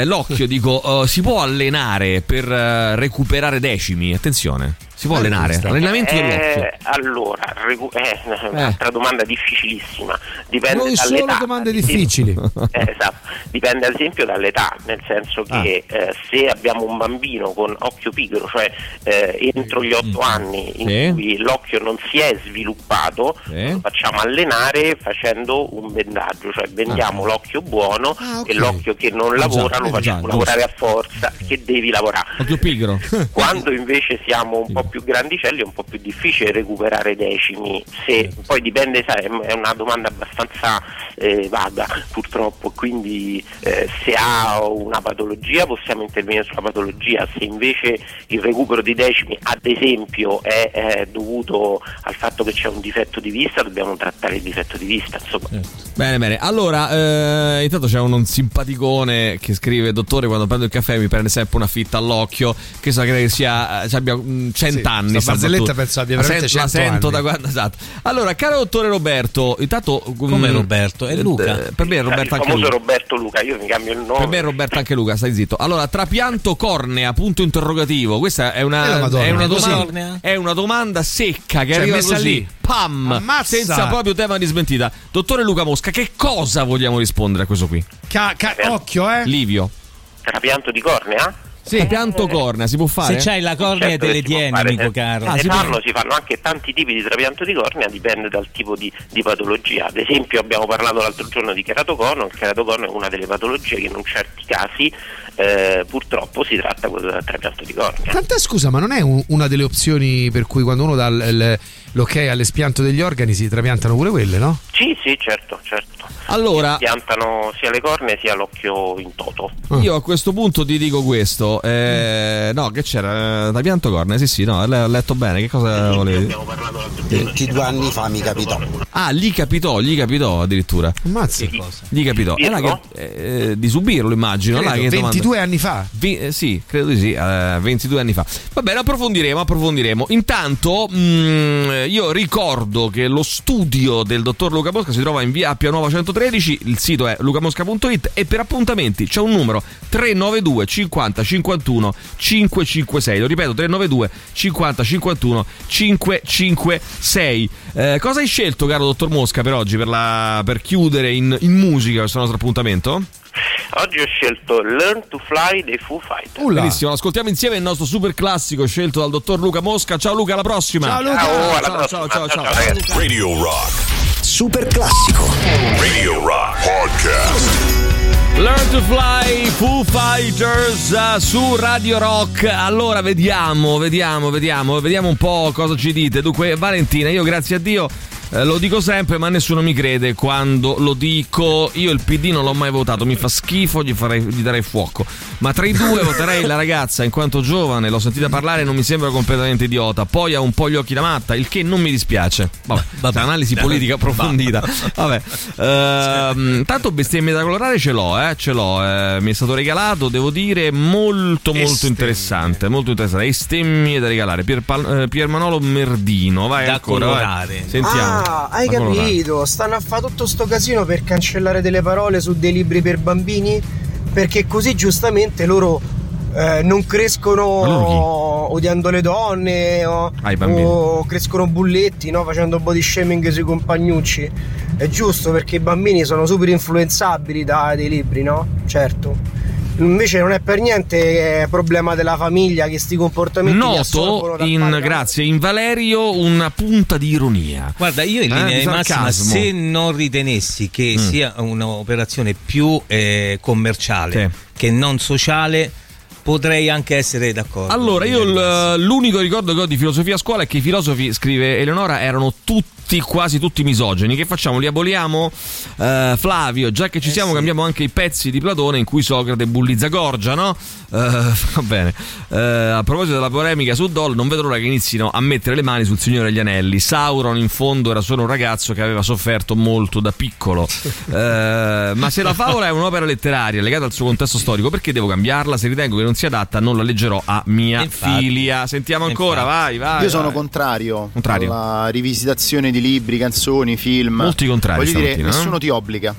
Speaker 1: Eh, l'occhio, dico, eh, si può allenare per eh, recuperare decimi. Attenzione. Si può allenare? Allenamento dell'occhio.
Speaker 32: Eh, allora, recu- eh, un'altra domanda difficilissima. Dipende
Speaker 33: Noi
Speaker 32: dall'età.
Speaker 33: domande
Speaker 32: ad esempio.
Speaker 33: difficili.
Speaker 32: Eh, esatto, dipende ad esempio dall'età, nel senso che
Speaker 33: Ah.
Speaker 32: eh, se abbiamo un bambino con occhio pigro, cioè eh, entro gli otto anni in
Speaker 1: Sì.
Speaker 32: cui l'occhio non si è sviluppato,
Speaker 1: Sì.
Speaker 32: lo facciamo allenare facendo un bendaggio, cioè bendiamo l'occhio buono
Speaker 1: Ah, ok.
Speaker 32: e l'occhio che non
Speaker 1: Eh,
Speaker 32: lavora
Speaker 1: già,
Speaker 32: lo
Speaker 1: eh,
Speaker 32: facciamo
Speaker 1: già,
Speaker 32: lavorare a forza, che devi lavorare.
Speaker 1: Occhio pigro.
Speaker 32: Quando invece siamo un po' più grandicelli è un po' più difficile recuperare decimi, se, poi dipende, sai, è una domanda abbastanza eh, vaga purtroppo, quindi eh, se ha una patologia possiamo intervenire sulla patologia, se invece il recupero di decimi ad esempio è, eh, dovuto al fatto che c'è un difetto di vista dobbiamo trattare il difetto di vista, insomma.
Speaker 1: Bene, bene. Allora, eh, intanto c'è un, un simpaticone che scrive: Dottore, quando prendo il caffè mi prende sempre una fitta all'occhio. Che credo che sia. eh, abbia mm, cent'anni.
Speaker 33: Sta
Speaker 1: sta
Speaker 33: barzelletta penso abbia
Speaker 1: La
Speaker 33: veramente
Speaker 1: sento- La
Speaker 33: 100
Speaker 1: sento
Speaker 33: anni.
Speaker 1: da quando. Esatto. Allora, caro dottore Roberto, intanto.
Speaker 3: Come
Speaker 1: mm,
Speaker 3: Roberto? È Luca.
Speaker 1: eh, Per me è
Speaker 32: il
Speaker 1: Roberto anche
Speaker 32: famoso
Speaker 1: Luca.
Speaker 32: Roberto Luca, io mi cambio il nome.
Speaker 1: Per me è Roberto anche Luca, stai zitto. Allora, trapianto cornea, punto interrogativo. Questa è
Speaker 33: la
Speaker 1: una, è una, domanda, è una domanda secca che
Speaker 33: Cioè,
Speaker 1: arriva
Speaker 33: messa
Speaker 1: così.
Speaker 33: lì.
Speaker 1: Pam!
Speaker 33: Ammazza.
Speaker 1: Senza proprio tema di smentita. Dottore Luca Mosca, che cosa vogliamo rispondere a questo qui?
Speaker 33: Ca- ca- occhio, eh.
Speaker 1: Livio.
Speaker 32: Trapianto di cornea?
Speaker 1: Sì. Trapianto cornea, si può fare?
Speaker 3: Se c'hai la cornea
Speaker 32: Certo
Speaker 3: te le tieni, amico
Speaker 32: se-
Speaker 3: caro.
Speaker 32: se
Speaker 1: Ah,
Speaker 32: ne
Speaker 1: si
Speaker 32: fanno, si fanno anche tanti tipi di trapianto di cornea, dipende dal tipo di, di patologia. Ad esempio abbiamo parlato l'altro giorno di keratocono, il keratocono è una delle patologie che in un certi casi eh, purtroppo si tratta del trapianto di cornea.
Speaker 33: Tant'è scusa, ma non è un- una delle opzioni per cui quando uno dà l- l- l'ok all'espianto degli organi si trapiantano pure quelle, no?
Speaker 32: Sì, sì, certo, certo.
Speaker 1: Allora,
Speaker 32: Piantano sia le cornee sia l'occhio in toto.
Speaker 1: io a questo punto ti dico questo. eh, no, che c'era? Eh, Trapianto cornea, sì, sì, no, ha letto bene. Che cosa volevi dire?
Speaker 34: 22 anni fa mi capitò.
Speaker 1: Ah, gli capitò, gli capitò addirittura.
Speaker 33: Ammazza.
Speaker 1: Gli capitò. Là che, eh, di subirlo, immagino. là
Speaker 33: Credo,
Speaker 1: che domanda-
Speaker 33: 22 anni fa.
Speaker 1: Vi- eh, sì, credo di sì, eh, 22 anni fa. Va bene, approfondiremo, approfondiremo. Intanto mm, io ricordo che lo studio del dottor Luca Mosca si trova in via Appia Nuova 113, il sito è lucamosca.it e per appuntamenti c'è un numero 392 50 51 556. Lo ripeto, 392 50 51 556. Eh, cosa hai scelto, caro dottor Mosca, per oggi, per, la- per chiudere in, in musica questo nostro appuntamento?
Speaker 32: Oggi ho scelto Learn to Fly dei Foo Fighter.
Speaker 1: Benissimo, ascoltiamo insieme il nostro super classico scelto dal dottor Luca Mosca. Ciao Luca, alla prossima.
Speaker 32: Ciao, Luca. Ciao, alla
Speaker 1: ciao,
Speaker 32: prossima.
Speaker 1: ciao, ciao,
Speaker 32: Ciao,
Speaker 1: ciao.
Speaker 5: Radio Rock.
Speaker 34: Super classico.
Speaker 5: Radio Rock Podcast.
Speaker 1: Learn to Fly Foo Fighters eh, su Radio Rock. Allora vediamo, vediamo, vediamo, vediamo un po' cosa ci dite. Dunque, Valentina, io grazie a Dio eh, lo dico sempre, ma nessuno mi crede quando lo dico. Io il PD non l'ho mai votato, mi fa schifo, gli, farei, gli darei fuoco. Ma tra i due voterei la ragazza in quanto giovane, l'ho sentita parlare e non mi sembra completamente idiota. Poi ha un po' gli occhi da matta, il che non mi dispiace. Vabbè, c'è analisi politica approfondita. Vabbè. Ehm, tanto bestemmie da colorare ce l'ho, eh, ce l'ho. eh, mi è stato regalato, devo dire, molto molto
Speaker 3: Estemmie.
Speaker 1: interessante. Molto interessante. Estemmie da regalare. Pier, Pal- eh, Pier Manolo Merdino. Vai
Speaker 3: Da
Speaker 1: ancora, vai.
Speaker 3: colorare.
Speaker 1: Sentiamo.
Speaker 35: Ah, hai
Speaker 1: colorare.
Speaker 35: capito? Stanno a fare tutto sto casino per cancellare delle parole su dei libri per bambini perché così giustamente loro eh, non crescono odiando le donne o,
Speaker 1: Ah,
Speaker 35: o crescono bulletti no? facendo body shaming sui compagnucci. È giusto perché i bambini sono super influenzabili da dei libri, no? Certo. Invece non è per niente eh, problema della famiglia che sti comportamenti
Speaker 1: Noto in,
Speaker 35: padre.
Speaker 1: grazie, in Valerio una punta di ironia.
Speaker 3: Guarda, io in
Speaker 1: Eh,
Speaker 3: linea
Speaker 1: di
Speaker 3: di massima, se non ritenessi che
Speaker 1: Mm.
Speaker 3: sia un'operazione più eh, commerciale
Speaker 1: Sì.
Speaker 3: che non sociale, potrei anche essere d'accordo.
Speaker 1: Allora, io l'unico ricordo che ho di filosofia a scuola è che i filosofi, scrive Eleonora, erano tutti quasi tutti misogeni. Che facciamo? Li aboliamo? Eh, Flavio, già che ci siamo, cambiamo anche i pezzi di Platone in cui Socrate bullizza Gorgia, no? Eh, va bene. Eh, a proposito della polemica su Doll, non vedo l'ora che inizino a mettere le mani sul Signore degli Anelli. Sauron, in fondo, era solo un ragazzo che aveva sofferto molto da piccolo. Eh, ma se la favola è un'opera letteraria legata al suo contesto storico, perché devo cambiarla? Se ritengo che non sia adatta, non la leggerò a mia
Speaker 34: Infatti.
Speaker 1: figlia. Sentiamo ancora, vai, vai.
Speaker 34: Io sono
Speaker 1: vai.
Speaker 34: contrario,
Speaker 1: Contrario.
Speaker 34: alla rivisitazione di libri, canzoni, film.
Speaker 1: Molti contrari
Speaker 34: Voglio dire,
Speaker 1: stamattina,
Speaker 34: nessuno
Speaker 1: eh?
Speaker 34: ti obbliga.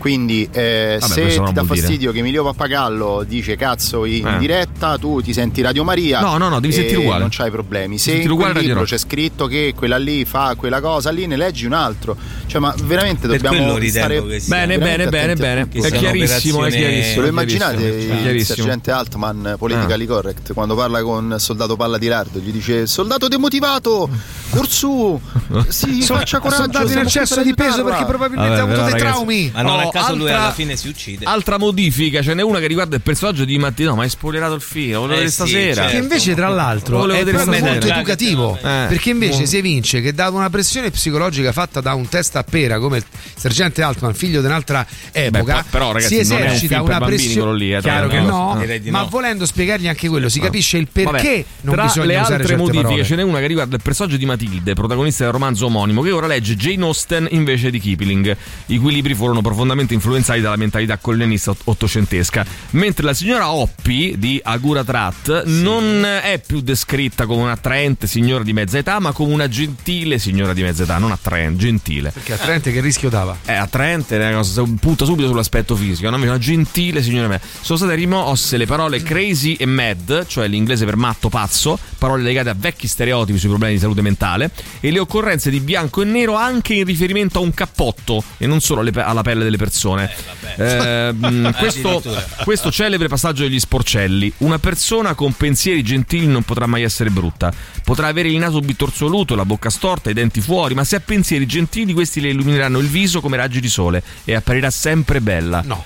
Speaker 36: Quindi eh,
Speaker 1: Vabbè,
Speaker 36: se ti dà
Speaker 1: vuol dire.
Speaker 36: fastidio che Emilio Pappagallo dice cazzo in
Speaker 1: Eh.
Speaker 36: diretta, tu ti senti Radio Maria.
Speaker 1: No, no, no, devi sentire uguale.
Speaker 36: Non c'hai problemi. Se in quel libro c'è scritto che quella lì fa quella cosa, lì ne leggi un altro. Cioè, ma veramente dobbiamo stare
Speaker 1: Bene, bene, bene, bene. È chiarissimo, è chiarissimo.
Speaker 36: Lo
Speaker 1: è
Speaker 36: immaginate il sergente Altman, politically correct, quando parla con soldato Palla di Lardo, gli dice soldato demotivato, Orsù, si
Speaker 33: So-
Speaker 36: faccia coraggio.
Speaker 33: soldato in eccesso
Speaker 36: per
Speaker 33: di peso
Speaker 36: aiutarla."
Speaker 33: perché probabilmente
Speaker 1: Vabbè,
Speaker 33: ha avuto dei
Speaker 1: ragazzi-
Speaker 33: traumi.
Speaker 3: Ma non A caso lui
Speaker 1: altra-
Speaker 3: alla fine si uccide.
Speaker 1: Altra modifica, ce n'è una che riguarda il personaggio di Mattino. No, ma hai spoilerato il film, lo volevo
Speaker 3: Eh
Speaker 1: vedere
Speaker 3: sì,
Speaker 1: stasera.
Speaker 3: certo.
Speaker 33: Che invece, tra l'altro, è molto educativo.
Speaker 1: Eh.
Speaker 33: Perché invece si evince che da una pressione psicologica fatta da un testa a pera come il sergente Altman, figlio di un'altra epoca,
Speaker 1: Beh, però, ragazzi,
Speaker 33: si
Speaker 1: un
Speaker 33: esercita
Speaker 1: per
Speaker 33: una pressione.
Speaker 1: lì, eh,
Speaker 33: Chiaro che no,
Speaker 1: di
Speaker 33: ma
Speaker 1: no.
Speaker 33: volendo spiegargli anche quello, si capisce il perché
Speaker 1: Vabbè,
Speaker 33: non
Speaker 1: tra
Speaker 33: bisogna
Speaker 1: le
Speaker 33: usare
Speaker 1: altre modifiche
Speaker 33: parole.
Speaker 1: ce n'è una che riguarda il personaggio di Matilde, protagonista del romanzo omonimo, che ora legge Jane Austen invece di Kipling, i cui libri furono profondamente influenzati dalla mentalità colonialista ott- ottocentesca. Mentre la signora Oppi di Agura Tratt non è più descritta come un'attraente signora di mezza età, ma come una gentile signora di mezza età, non attraente, gentile.
Speaker 33: Perché attraente che rischio dava?
Speaker 1: È attraente, è cosa, punta subito sull'aspetto fisico. No? Una gentile signora. me- Sono state rimosse le parole crazy e mad, cioè l'inglese per matto, pazzo, parole legate a vecchi stereotipi sui problemi di salute mentale, e le occorrenze di bianco e nero anche in riferimento a un cappotto e non solo alla pelle delle persone. Eh, mh, questo,
Speaker 3: Addirittura.
Speaker 1: questo celebre passaggio degli sporcelli. Una persona con pensieri gentili non potrà mai essere brutta. Potrà avere il naso bitorzoluto, la bocca storta, i denti fuori, ma se ha pensieri gentili, questi le illumineranno il viso come raggi di sole e apparirà sempre bella.
Speaker 33: No.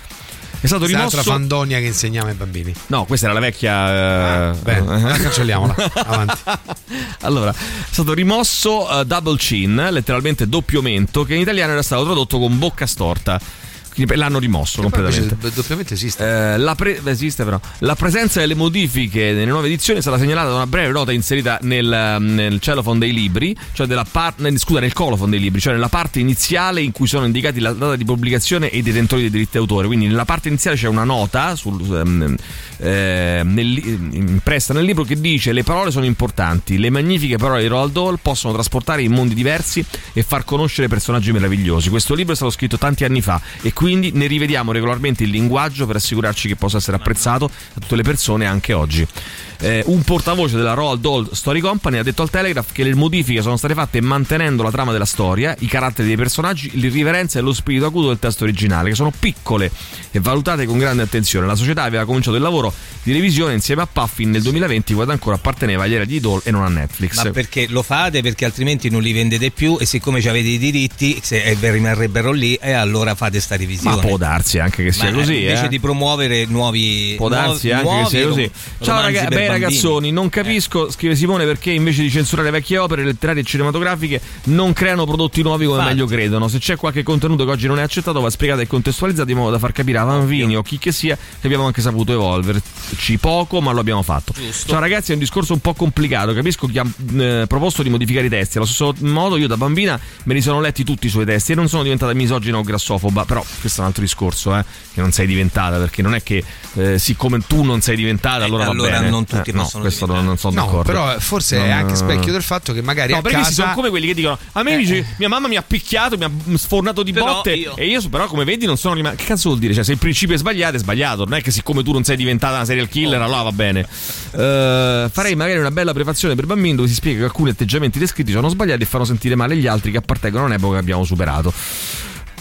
Speaker 1: È stato rimosso.
Speaker 33: un'altra fandonia che insegniamo ai bambini.
Speaker 1: No, questa era la vecchia. eh,
Speaker 33: bene, la cancelliamola. Avanti.
Speaker 1: allora, è stato rimosso eh, double chin, letteralmente doppio mento, che in italiano era stato tradotto con bocca storta. L'hanno rimosso completamente.
Speaker 33: Invece, doppiamente esiste.
Speaker 1: Eh, la, pre- esiste però. la presenza delle modifiche nelle nuove edizioni sarà segnalata da una breve nota inserita nel, nel cellophone dei libri, cioè della par- scusa, nel colophon dei libri, cioè nella parte iniziale in cui sono indicati la data di pubblicazione e i detentori dei diritti d'autore. Quindi nella parte iniziale c'è una nota sul, ehm, eh, nel- impressa nel libro che dice le parole sono importanti, le magnifiche parole di Roald Dahl possono trasportare in mondi diversi e far conoscere personaggi meravigliosi. Questo libro è stato scritto tanti anni fa e quindi ne rivediamo regolarmente il linguaggio per assicurarci che possa essere apprezzato da tutte le persone anche oggi. Eh, un portavoce della Roald Dahl Story Company ha detto al Telegraph che le modifiche sono state fatte mantenendo la trama della storia, i caratteri dei personaggi, l'irriverenza e lo spirito acuto del testo originale, che sono piccole e valutate con grande attenzione. La società aveva cominciato il lavoro di revisione insieme a Puffin nel 2020 quando ancora apparteneva agli era di Dahl e non a Netflix.
Speaker 3: Ma perché lo fate? Perché altrimenti non li vendete più e siccome avete i diritti se eh, rimarrebbero lì e allora fate sta revisione.
Speaker 1: Ma può darsi anche che sia
Speaker 3: Ma,
Speaker 1: così.
Speaker 3: Invece
Speaker 1: eh.
Speaker 3: di promuovere nuovi
Speaker 1: Può darsi
Speaker 3: nuovi-
Speaker 1: anche che sia così. Ciao raga-
Speaker 3: bambini.
Speaker 1: ragazzoni, non capisco, scrive Simone, perché invece di censurare vecchie opere letterarie e cinematografiche non creano prodotti nuovi come
Speaker 3: Infatti.
Speaker 1: meglio credono. Se c'è qualche contenuto che oggi non è accettato va spiegato e contestualizzato in modo da far capire a Vanvini o chi che sia che abbiamo anche saputo evolverci poco, ma lo abbiamo fatto. Ciao ragazzi, è un discorso un po' complicato. Capisco chi ha eh, proposto di modificare i testi. Allo stesso modo, io da bambina me li sono letti tutti i suoi testi e non sono diventata misogina o grassofoba. Però questo è un altro discorso, eh, che non sei diventata, perché non è che eh, siccome tu non sei diventata, allora, va
Speaker 3: allora
Speaker 1: bene.
Speaker 3: non tutti
Speaker 1: Eh, no,
Speaker 3: possono
Speaker 1: questo non, non sono
Speaker 33: No,
Speaker 1: d'accordo.
Speaker 33: però forse è
Speaker 1: Non-
Speaker 33: anche specchio del fatto che magari
Speaker 1: No,
Speaker 33: a
Speaker 1: perché
Speaker 33: casa
Speaker 1: sono come quelli che dicono: A me dice, mia mamma mi ha picchiato, mi ha sfornato di
Speaker 3: Però
Speaker 1: botte.
Speaker 3: io-
Speaker 1: E io, però, come vedi, non sono rimasto. Che cazzo vuol dire? Cioè, se il principio è sbagliato, è sbagliato. Non è che siccome tu non sei diventata una serial killer, allora va bene. Eh, farei magari una bella prefazione per bambini dove si spiega che alcuni atteggiamenti descritti sono sbagliati e fanno sentire male gli altri che appartengono a un'epoca che abbiamo superato.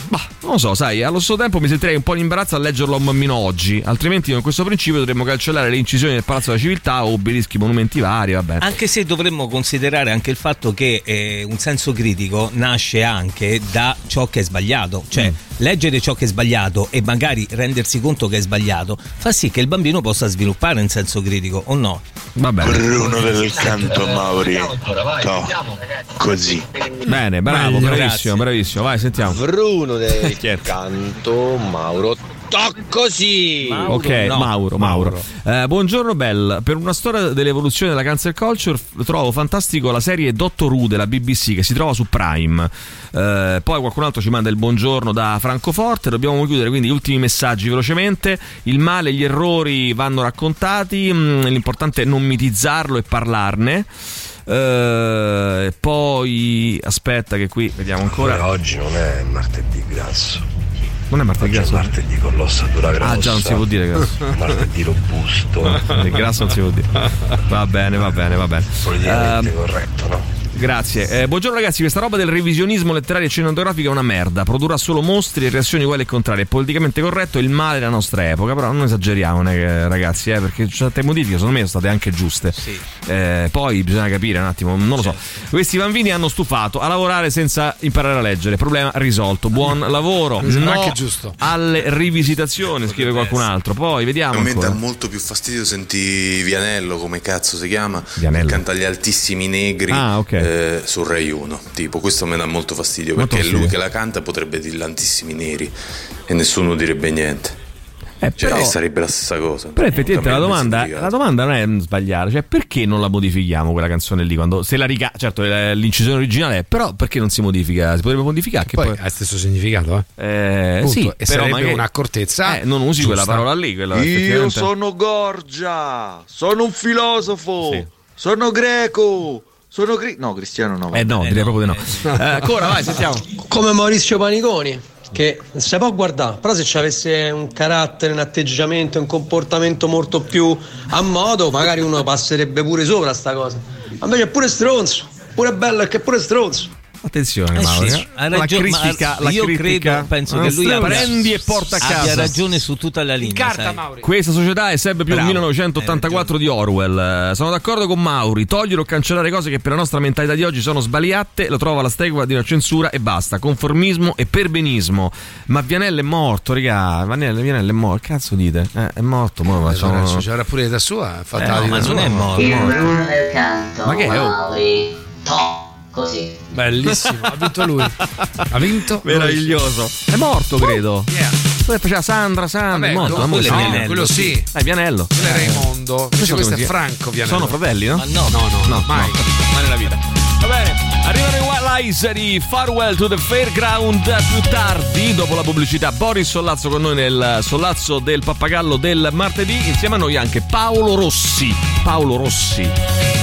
Speaker 1: Ma non lo so, sai, allo stesso tempo mi sentirei un po' in imbarazzo a leggerlo a un bambino oggi. Altrimenti, con questo principio dovremmo cancellare le incisioni del Palazzo della Civiltà o obelischi monumenti vari. Vabbè.
Speaker 3: Anche se dovremmo considerare anche il fatto che eh, un senso critico nasce anche da ciò che è sbagliato, cioè
Speaker 1: Mm.
Speaker 3: leggere ciò che è sbagliato e magari rendersi conto che è sbagliato fa sì che il bambino possa sviluppare un senso critico o no?
Speaker 1: Vabbè.
Speaker 37: Bruno del canto Mauri. Così.
Speaker 1: Bene, bravo,
Speaker 37: Meglio.
Speaker 1: bravissimo, bravissimo. Vai, sentiamo.
Speaker 23: Bruno del
Speaker 1: Chi è?
Speaker 23: canto Mauro. Così.
Speaker 1: ok, Mauro, Mauro. Eh, buongiorno Bell. Per una storia dell'evoluzione della cancel culture trovo fantastico la serie Doctor Who della BBC che si trova su Prime. Eh, poi qualcun altro ci manda il buongiorno da Francoforte. Dobbiamo chiudere quindi gli ultimi messaggi velocemente. Il male e gli errori vanno raccontati. mm, l'importante è non mitizzarlo e parlarne. Eh, poi aspetta che qui vediamo ancora.
Speaker 37: oggi non è martedì grasso.
Speaker 1: Non è martedì grasso.
Speaker 38: martedì con l'ossatura grossa.
Speaker 1: Ah, già non si può dire grasso.
Speaker 38: Martedì robusto.
Speaker 1: Il grasso non si può dire. Va bene, va bene, va bene.
Speaker 38: Politicamente
Speaker 1: Ehm,
Speaker 38: corretto, no?
Speaker 1: Grazie. Eh, buongiorno ragazzi, questa roba del revisionismo letterario e cinematografico è una merda. Produrrà solo mostri e reazioni uguali e contrarie. È politicamente corretto il male della nostra epoca. Però non esageriamo, è che, ragazzi, eh, perché certe modifiche secondo me sono state anche giuste. Eh, poi bisogna capire un attimo, non lo so. Questi bambini hanno stufato a lavorare senza imparare a leggere. Problema risolto. Buon lavoro.
Speaker 2: Mi sembra
Speaker 1: No
Speaker 2: anche giusto.
Speaker 1: Alle rivisitazioni, scrive qualcun altro. Poi vediamo.
Speaker 14: A me dà molto più fastidio senti Vianello, come cazzo si chiama,
Speaker 1: Vianello.
Speaker 14: canta gli altissimi negri
Speaker 1: Ah, ok.
Speaker 14: Eh, su Rai 1. Tipo, questo mi dà molto fastidio
Speaker 1: Molto
Speaker 14: perché lui
Speaker 1: fastidio.
Speaker 14: che la canta potrebbe dire altissimi neri e nessuno direbbe niente.
Speaker 1: Eh,
Speaker 14: Cioè,
Speaker 1: però-
Speaker 14: sarebbe la stessa cosa.
Speaker 1: Però effettivamente la domanda, la domanda non è sbagliare, cioè perché non la modifichiamo quella canzone lì? Quando, se la rica- certo l'incisione originale è, però perché non si modifica? Si potrebbe modificare che
Speaker 2: Poi
Speaker 1: poi,
Speaker 2: ha stesso significato, eh.
Speaker 1: eh,
Speaker 2: Punto.
Speaker 1: sì,
Speaker 2: e
Speaker 1: però
Speaker 2: sarebbe
Speaker 1: magari-
Speaker 2: un'accortezza.
Speaker 1: eh, non usi quella
Speaker 2: giusta.
Speaker 1: parola lì, quella
Speaker 39: Io sono Gorgia, sono un filosofo, sono greco, sono cri- no, cristiano no.
Speaker 1: Eh no, direi proprio di no. Eh, ancora vai, sentiamo.
Speaker 40: Come Maurizio Paniconi, che non si può guardare, però se ci avesse un carattere, un atteggiamento, un comportamento molto più a modo, magari uno passerebbe pure sopra sta cosa. Ma invece è pure stronzo, pure bello perché è pure stronzo.
Speaker 1: Attenzione,
Speaker 3: Eh
Speaker 1: Mauro.
Speaker 3: sì, ha
Speaker 1: la
Speaker 3: ragione, ma
Speaker 1: critica, la
Speaker 3: io
Speaker 1: critica,
Speaker 3: credo, penso che lui abbia,
Speaker 1: prendi e porta a casa.
Speaker 3: abbia ragione su tutta la linea. sai.
Speaker 1: Questa società è sempre più
Speaker 3: Bravo,
Speaker 1: 1984 di Orwell. Eh, Sono d'accordo con Mauri. Togliere o cancellare cose che per la nostra mentalità di oggi sono sbagliate, lo trova la stregua di una censura e basta. Conformismo e perbenismo. Ma Vianello è morto, raga. Vianello, Vianello è morto. Che cazzo dite? Eh, è morto. Mo,
Speaker 2: Eh, adesso c'era pure da sua, ha fatto
Speaker 1: Eh,
Speaker 2: la
Speaker 1: no, ma non
Speaker 2: sua.
Speaker 1: è morto.
Speaker 6: Il
Speaker 1: morto.
Speaker 6: ruolo del canto,
Speaker 1: Ma che è? Oh.
Speaker 6: Mauri. To, così.
Speaker 2: Bellissimo, ha vinto lui. Ha vinto lui.
Speaker 1: Meraviglioso. È morto, credo. Poi faceva Sandra, Sandra.
Speaker 2: Vabbè,
Speaker 1: è morto.
Speaker 2: quello- quello è
Speaker 1: no,
Speaker 2: quello sì.
Speaker 1: Eh, Vianello.
Speaker 2: Quello è Raimondo. Invece
Speaker 1: Questo
Speaker 2: questo è Franco Vianello.
Speaker 1: Sono fratelli, no?
Speaker 3: Ma no,
Speaker 2: No, no,
Speaker 1: No,
Speaker 2: mai.
Speaker 1: no, mai nella vita. Va bene, arrivano i Wild Eyes di Farewell to the Fairground più tardi, dopo la pubblicità. Boris Sollazzo con noi nel Sollazzo del Pappagallo del martedì. Insieme a noi anche Paolo Rossi. Paolo Rossi.